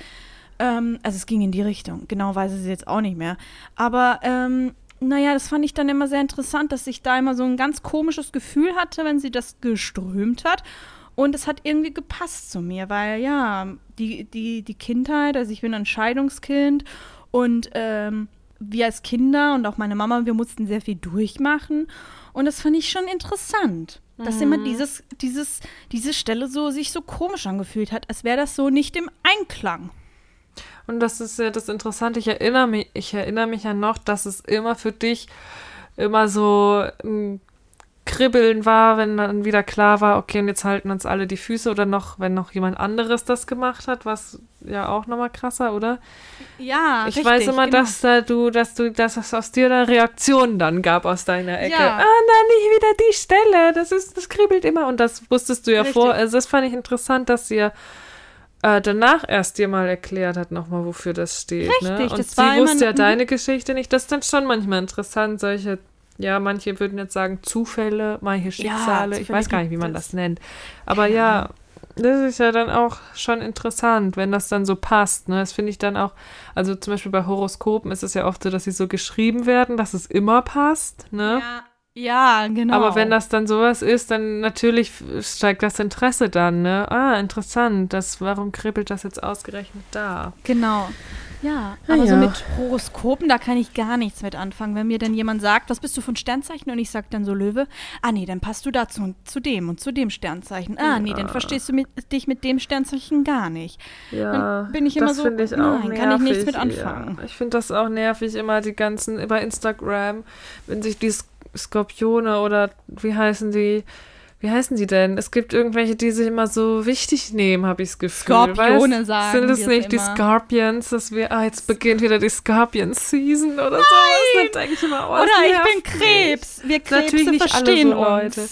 Ähm, also es ging in die Richtung. Genau weiß ich es jetzt auch nicht mehr. Aber ähm, naja, das fand ich dann immer sehr interessant, dass ich da immer so ein ganz komisches Gefühl hatte, wenn sie das geströmt hat. Und es hat irgendwie gepasst zu mir, weil ja, die, die, die Kindheit, also ich bin ein Scheidungskind und ähm, wir als Kinder und auch meine Mama, wir mussten sehr viel durchmachen. Und das fand ich schon interessant, dass immer dieses, dieses, diese Stelle so sich so komisch angefühlt hat, als wäre das so nicht im Einklang. Und das ist ja das Interessante. Ich erinnere mich, ich erinnere mich ja noch, dass es immer für dich immer so ein Kribbeln war, wenn dann wieder klar war, okay, und jetzt halten uns alle die Füße oder noch, wenn noch jemand anderes das gemacht hat, was ja auch nochmal krasser, oder? Ja, ich weiß immer, genau. dass da du, dass du, dass es aus dir eine Reaktion dann gab aus deiner Ecke. Ja. Ah, nein, nicht wieder die Stelle. Das ist, das kribbelt immer. Und das wusstest du ja Richtig. vor. Also das fand ich interessant, dass ihr äh, danach erst dir mal erklärt hat, nochmal, wofür das steht. ne? Richtig, Und das sie wusste ja mhm. deine Geschichte nicht. Das ist dann schon manchmal interessant, solche, ja, manche würden jetzt sagen Zufälle, manche Schicksale. ich Zufälle weiß gar nicht, wie man es. das nennt. Aber ja, das ist ja dann auch schon interessant, wenn das dann so passt. Ne? Das finde ich dann auch, also zum Beispiel bei Horoskopen ist es ja oft so, dass sie so geschrieben werden, dass es immer passt. Ne? Ja, ja, genau. Aber wenn das dann sowas ist, dann natürlich steigt das Interesse dann, ne? Ah, interessant. Das, warum kribbelt das jetzt ausgerechnet da? Genau. Ja, aber so ja. mit Horoskopen, da kann ich gar nichts mit anfangen. Wenn mir dann jemand sagt, was bist du von Sternzeichen? Und ich sag dann so Löwe, ah nee, dann passt du dazu und zu dem und zu dem Sternzeichen. Ah nee, dann verstehst du mit, dich mit dem Sternzeichen gar nicht. Ja, Dann bin ich immer das so, finde ich auch nein, nervig. kann ich nichts mit anfangen. Ja. Ich finde das auch nervig, immer die ganzen, über Instagram, wenn sich die Sk- Skorpione oder wie heißen die, wie heißen die denn? Es gibt irgendwelche, die sich immer so wichtig nehmen, habe ich das Gefühl. Skorpione weißt? sagen Sind es die nicht die immer. Scorpions, dass wir, ah, jetzt beginnt wieder die Scorpion-Season oder so. Dann denke ich immer, oh, Oder ich bin. Krebs. Wir Krebse Natürlich nicht verstehen alle so uns. Leute.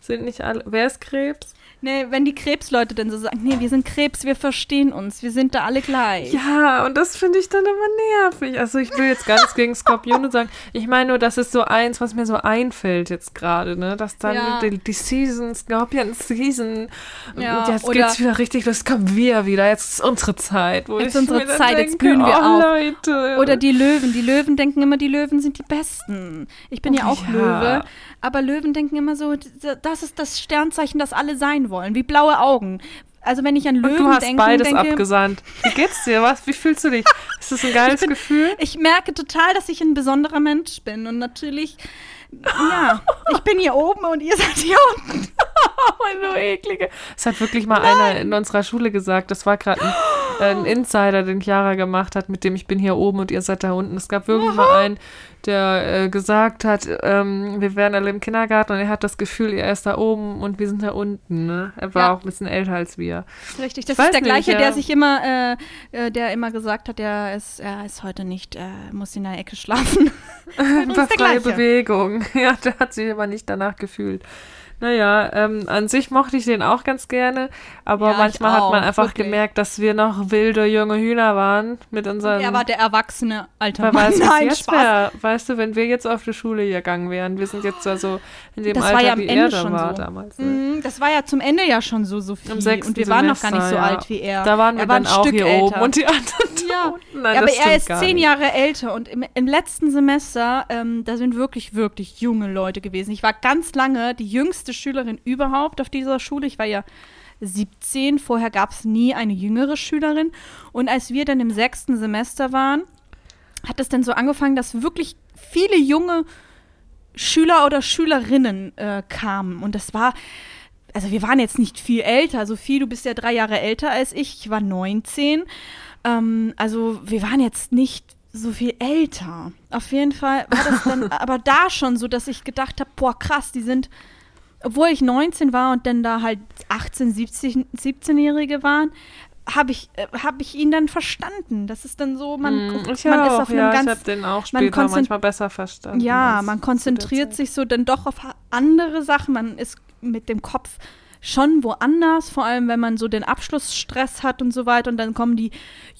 Sind nicht alle, wer ist Krebs? Nee, wenn die Krebsleute dann so sagen, nee, wir sind Krebs, wir verstehen uns, wir sind da alle gleich. Ja, und das finde ich dann immer nervig. Also ich will jetzt gar nichts gegen Skorpione sagen. Ich meine nur, das ist so eins, was mir so einfällt jetzt gerade, ne? Dass dann Ja. die, die Season, Scorpion Season. Ja, und jetzt oder- geht's wieder richtig los. Kommen wir wieder. Jetzt ist unsere Zeit. Wo Jetzt ist unsere Zeit, jetzt denke, blühen wir oh, auf. Leute. Oder die Löwen. Die Löwen denken immer, die Löwen sind die Besten. Ich bin ja Oh, auch ja. Löwe. Aber Löwen denken immer so, das ist das Sternzeichen, das alle sein wollen. Wie blaue Augen. Also wenn ich an Löwen du hast denke, beides denke abgesandt. Wie geht's dir? Was? Wie fühlst du dich? Ist das ein geiles Gefühl? ich merke total, dass ich ein besonderer Mensch bin. Und natürlich, ja, ich bin hier oben und ihr seid hier unten. Oh, du eklige. Es hat wirklich mal einer in unserer Schule gesagt. Das war gerade ein, äh, ein Insider, den Chiara gemacht hat, mit dem ich bin hier oben und ihr seid da unten. Es gab wirklich mal einen, der äh, gesagt hat, ähm, wir wären alle im Kindergarten und er hat das Gefühl, er ist da oben und wir sind da unten. Ne? Er war Ja. auch ein bisschen älter als wir. Richtig, das Ich ist der nicht, gleiche, ja. der sich immer, äh, äh, der immer gesagt hat, er ist, er ist heute nicht, äh, muss in der Ecke schlafen. Bei der freie gleiche. Bewegung. Ja, der hat sich aber nicht danach gefühlt. Naja, ähm, an sich mochte ich den auch ganz gerne, aber Ja, manchmal hat man auch, einfach wirklich. gemerkt, dass wir noch wilde junge Hühner waren mit unseren. er war der erwachsene alter Mann. weiß, was Nein, jetzt Spaß. wär. Weißt du, wenn wir jetzt auf die Schule gegangen wären, wir sind jetzt also in dem Das war Alter, ja am wie Ende er schon war so. damals. Ne? Mhm, Das war ja zum Ende ja schon so, so viel. Im sechsten und wir waren noch gar nicht so ja. alt wie er. Da waren wir er war dann ein auch Stück hier älter. oben und die anderen da Ja. unten. Nein, ja, aber er ist zehn. Jahre älter und im, im letzten Semester, ähm, da sind wirklich, wirklich junge Leute gewesen. Ich war ganz lange die jüngste Schülerin überhaupt auf dieser Schule. Ich war ja 17, vorher gab es nie eine jüngere Schülerin. Und als wir dann im sechsten Semester waren, hat es dann so angefangen, dass wirklich viele junge Schüler oder Schülerinnen äh, kamen. Und das war, also wir waren jetzt nicht viel älter. Sophie, du bist ja drei Jahre älter als ich. Ich war 19. Ähm, also wir waren jetzt nicht so viel älter. Auf jeden Fall war das dann aber da schon so, dass ich gedacht habe, boah, krass, die sind, obwohl ich 19 war und dann da halt 18, 17, 17-Jährige waren, habe ich, äh, hab ich ihn dann verstanden. Das ist dann so, man, Hm, ich man ist auch, auf einem ja, ich ganz habe den auch man später konzent- manchmal besser verstanden. ja, man konzentriert sich so dann doch auf andere Sachen. Man ist mit dem Kopf schon woanders, vor allem wenn man so den Abschlussstress hat und so weiter. Und dann kommen die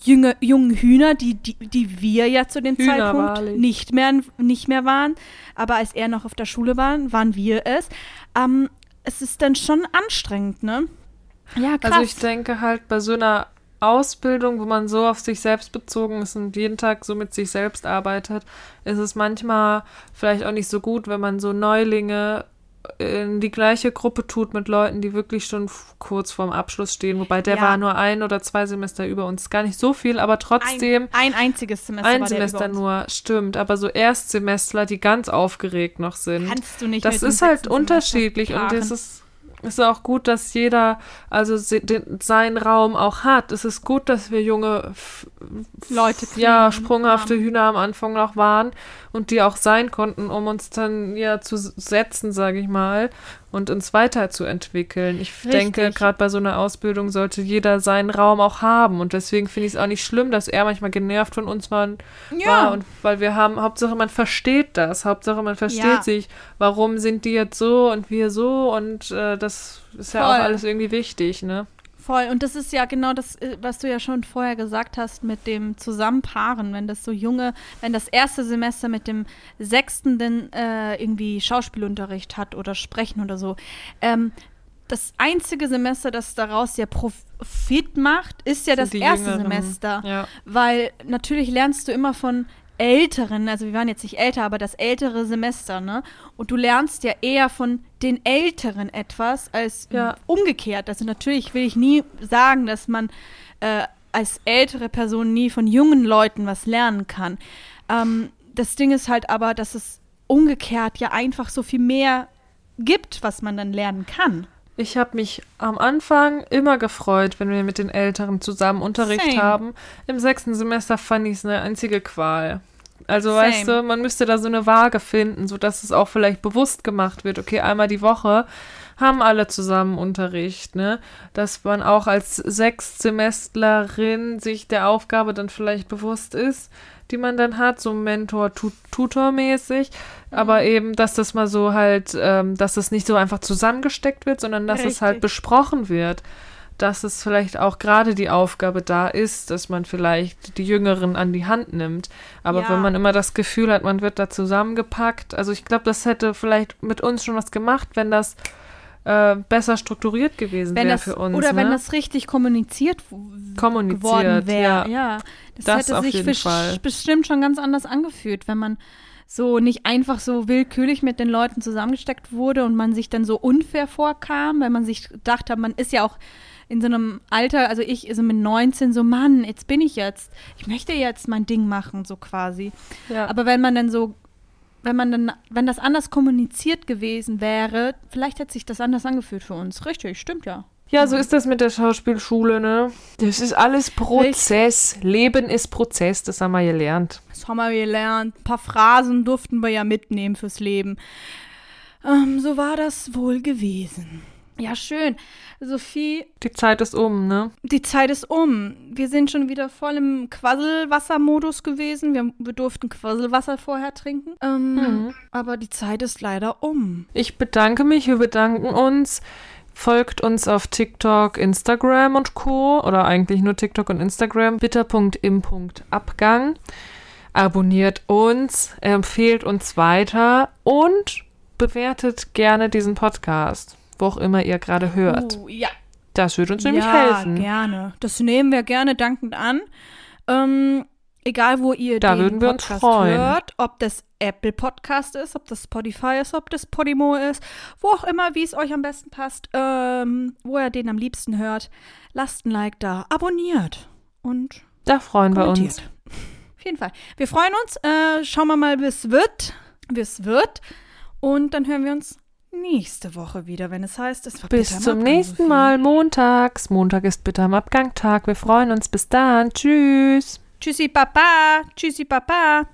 jünge, jungen Hühner, die, die, die wir ja zu dem Hühner, Zeitpunkt wahrlich. nicht mehr, nicht mehr waren. Aber als er noch auf der Schule war, waren wir es. Ähm, es ist dann schon anstrengend, ne? Ja, krass. Also ich denke halt bei so einer Ausbildung, wo man so auf sich selbst bezogen ist und jeden Tag so mit sich selbst arbeitet, ist es manchmal vielleicht auch nicht so gut, wenn man so Neulinge in die gleiche Gruppe tut mit Leuten, die wirklich schon kurz vorm Abschluss stehen. Wobei der Ja. war nur ein oder zwei Semester über uns. Gar nicht so viel, aber trotzdem Ein, ein einziges Semester. ein Semester nur, stimmt. Aber so Erstsemestler, die ganz aufgeregt noch sind. Kannst du nicht Das ist halt Semester unterschiedlich und es ist, ist auch gut, dass jeder also se- den, seinen Raum auch hat. Es ist gut, dass wir junge Leute kriegen ja, sprunghafte haben. Hühner am Anfang noch waren und die auch sein konnten, um uns dann ja zu setzen, sage ich mal, und uns weiterzuentwickeln. Ich Richtig. denke, gerade bei so einer Ausbildung sollte jeder seinen Raum auch haben und deswegen finde ich es auch nicht schlimm, dass er manchmal genervt von uns war, Ja. war und weil wir haben, Hauptsache man versteht das, Hauptsache man versteht Ja. sich, warum sind die jetzt so und wir so und äh, das ist ja auch Voll. alles irgendwie wichtig, ne? Voll. Und das ist ja genau das, äh, was du ja schon vorher gesagt hast mit dem Zusammenpaaren. Wenn das so junge, wenn das erste Semester mit dem sechsten dann äh, irgendwie Schauspielunterricht hat oder Sprechen oder so. Ähm, das einzige Semester, das daraus ja Profit macht, ist ja das erste Jüngeren. Semester. Ja. Weil natürlich lernst du immer von Älteren, also wir waren jetzt nicht älter, aber das ältere Semester, ne? Und du lernst ja eher von den Älteren etwas als Ja. umgekehrt. Also natürlich will ich nie sagen, dass man äh, als ältere Person nie von jungen Leuten was lernen kann. Ähm, das Ding ist halt aber, dass es umgekehrt ja einfach so viel mehr gibt, was man dann lernen kann. Ich habe mich am Anfang immer gefreut, wenn wir mit den Älteren zusammen Unterricht Same. haben. Im sechsten Semester fand ich es eine einzige Qual. Also Same. weißt du, man müsste da so eine Waage finden, sodass es auch vielleicht bewusst gemacht wird. Okay, einmal die Woche haben alle zusammen Unterricht, ne? Dass man auch als Sechstsemestlerin sich der Aufgabe dann vielleicht bewusst ist, die man dann hat, so Mentor-Tutor-mäßig. Aber eben, dass das mal so halt, ähm, dass das nicht so einfach zusammengesteckt wird, sondern dass es halt Richtig. besprochen wird. Dass es vielleicht auch gerade die Aufgabe da ist, dass man vielleicht die Jüngeren an die Hand nimmt. Aber Ja. wenn man immer das Gefühl hat, man wird da zusammengepackt, also ich glaube, das hätte vielleicht mit uns schon was gemacht, wenn das äh, besser strukturiert gewesen Wenn wäre für uns. oder wenn ne? das richtig kommuniziert Kommuniziert, geworden wäre. ja. Ja. das, Das hätte sich Fall. bestimmt schon ganz anders angefühlt, wenn man so nicht einfach so willkürlich mit den Leuten zusammengesteckt wurde und man sich dann so unfair vorkam, weil man sich dachte, man ist ja auch in so einem Alter, also ich so mit 19 so, Mann, jetzt bin ich jetzt, ich möchte jetzt mein Ding machen, so quasi. ja. Aber wenn man dann so, wenn man dann, wenn das anders kommuniziert gewesen wäre, vielleicht hätte sich das anders angefühlt für uns. Richtig, stimmt ja. Ja, so ist das mit der Schauspielschule, ne? Das ist alles Prozess. Leben ist Prozess, das haben wir gelernt. Das haben wir gelernt. Ein paar Phrasen durften wir ja mitnehmen fürs Leben. Ähm, so war das wohl gewesen. Ja, schön. Sophie, Die Zeit ist um, ne? die Zeit ist um. Wir sind schon wieder voll im Quasselwassermodus gewesen. Wir, wir durften Quasselwasser vorher trinken. Ähm, Mhm. Aber die Zeit ist leider um. Ich bedanke mich, wir bedanken uns. Folgt uns auf TikTok, Instagram und Co. Oder eigentlich nur TikTok und Instagram. Bitter.im.abgang. Abonniert uns, empfehlt uns weiter und bewertet gerne diesen Podcast, wo auch immer ihr gerade hört. Oh, ja. Das würde uns nämlich ja, helfen. gerne. Das nehmen wir gerne dankend an. Ähm, egal, wo ihr Da den würden wir uns Podcast freuen. hört, ob das Apple Podcast ist, ob das Spotify ist, ob das Podimo ist, wo auch immer, wie es euch am besten passt, ähm, wo ihr den am liebsten hört, lasst ein Like da, abonniert und Da freuen wir uns. Auf jeden Fall. Wir freuen uns. Äh, schauen wir mal, wie es wird. Wie es wird. Und dann hören wir uns nächste Woche wieder, wenn es heißt, es war Bis zum Abgang, nächsten Sophie. Mal, montags. Montag ist bitter am Abgangtag. Wir freuen uns. Bis dann. Tschüss. Tschüssi, Papa. Tschüssi, Papa.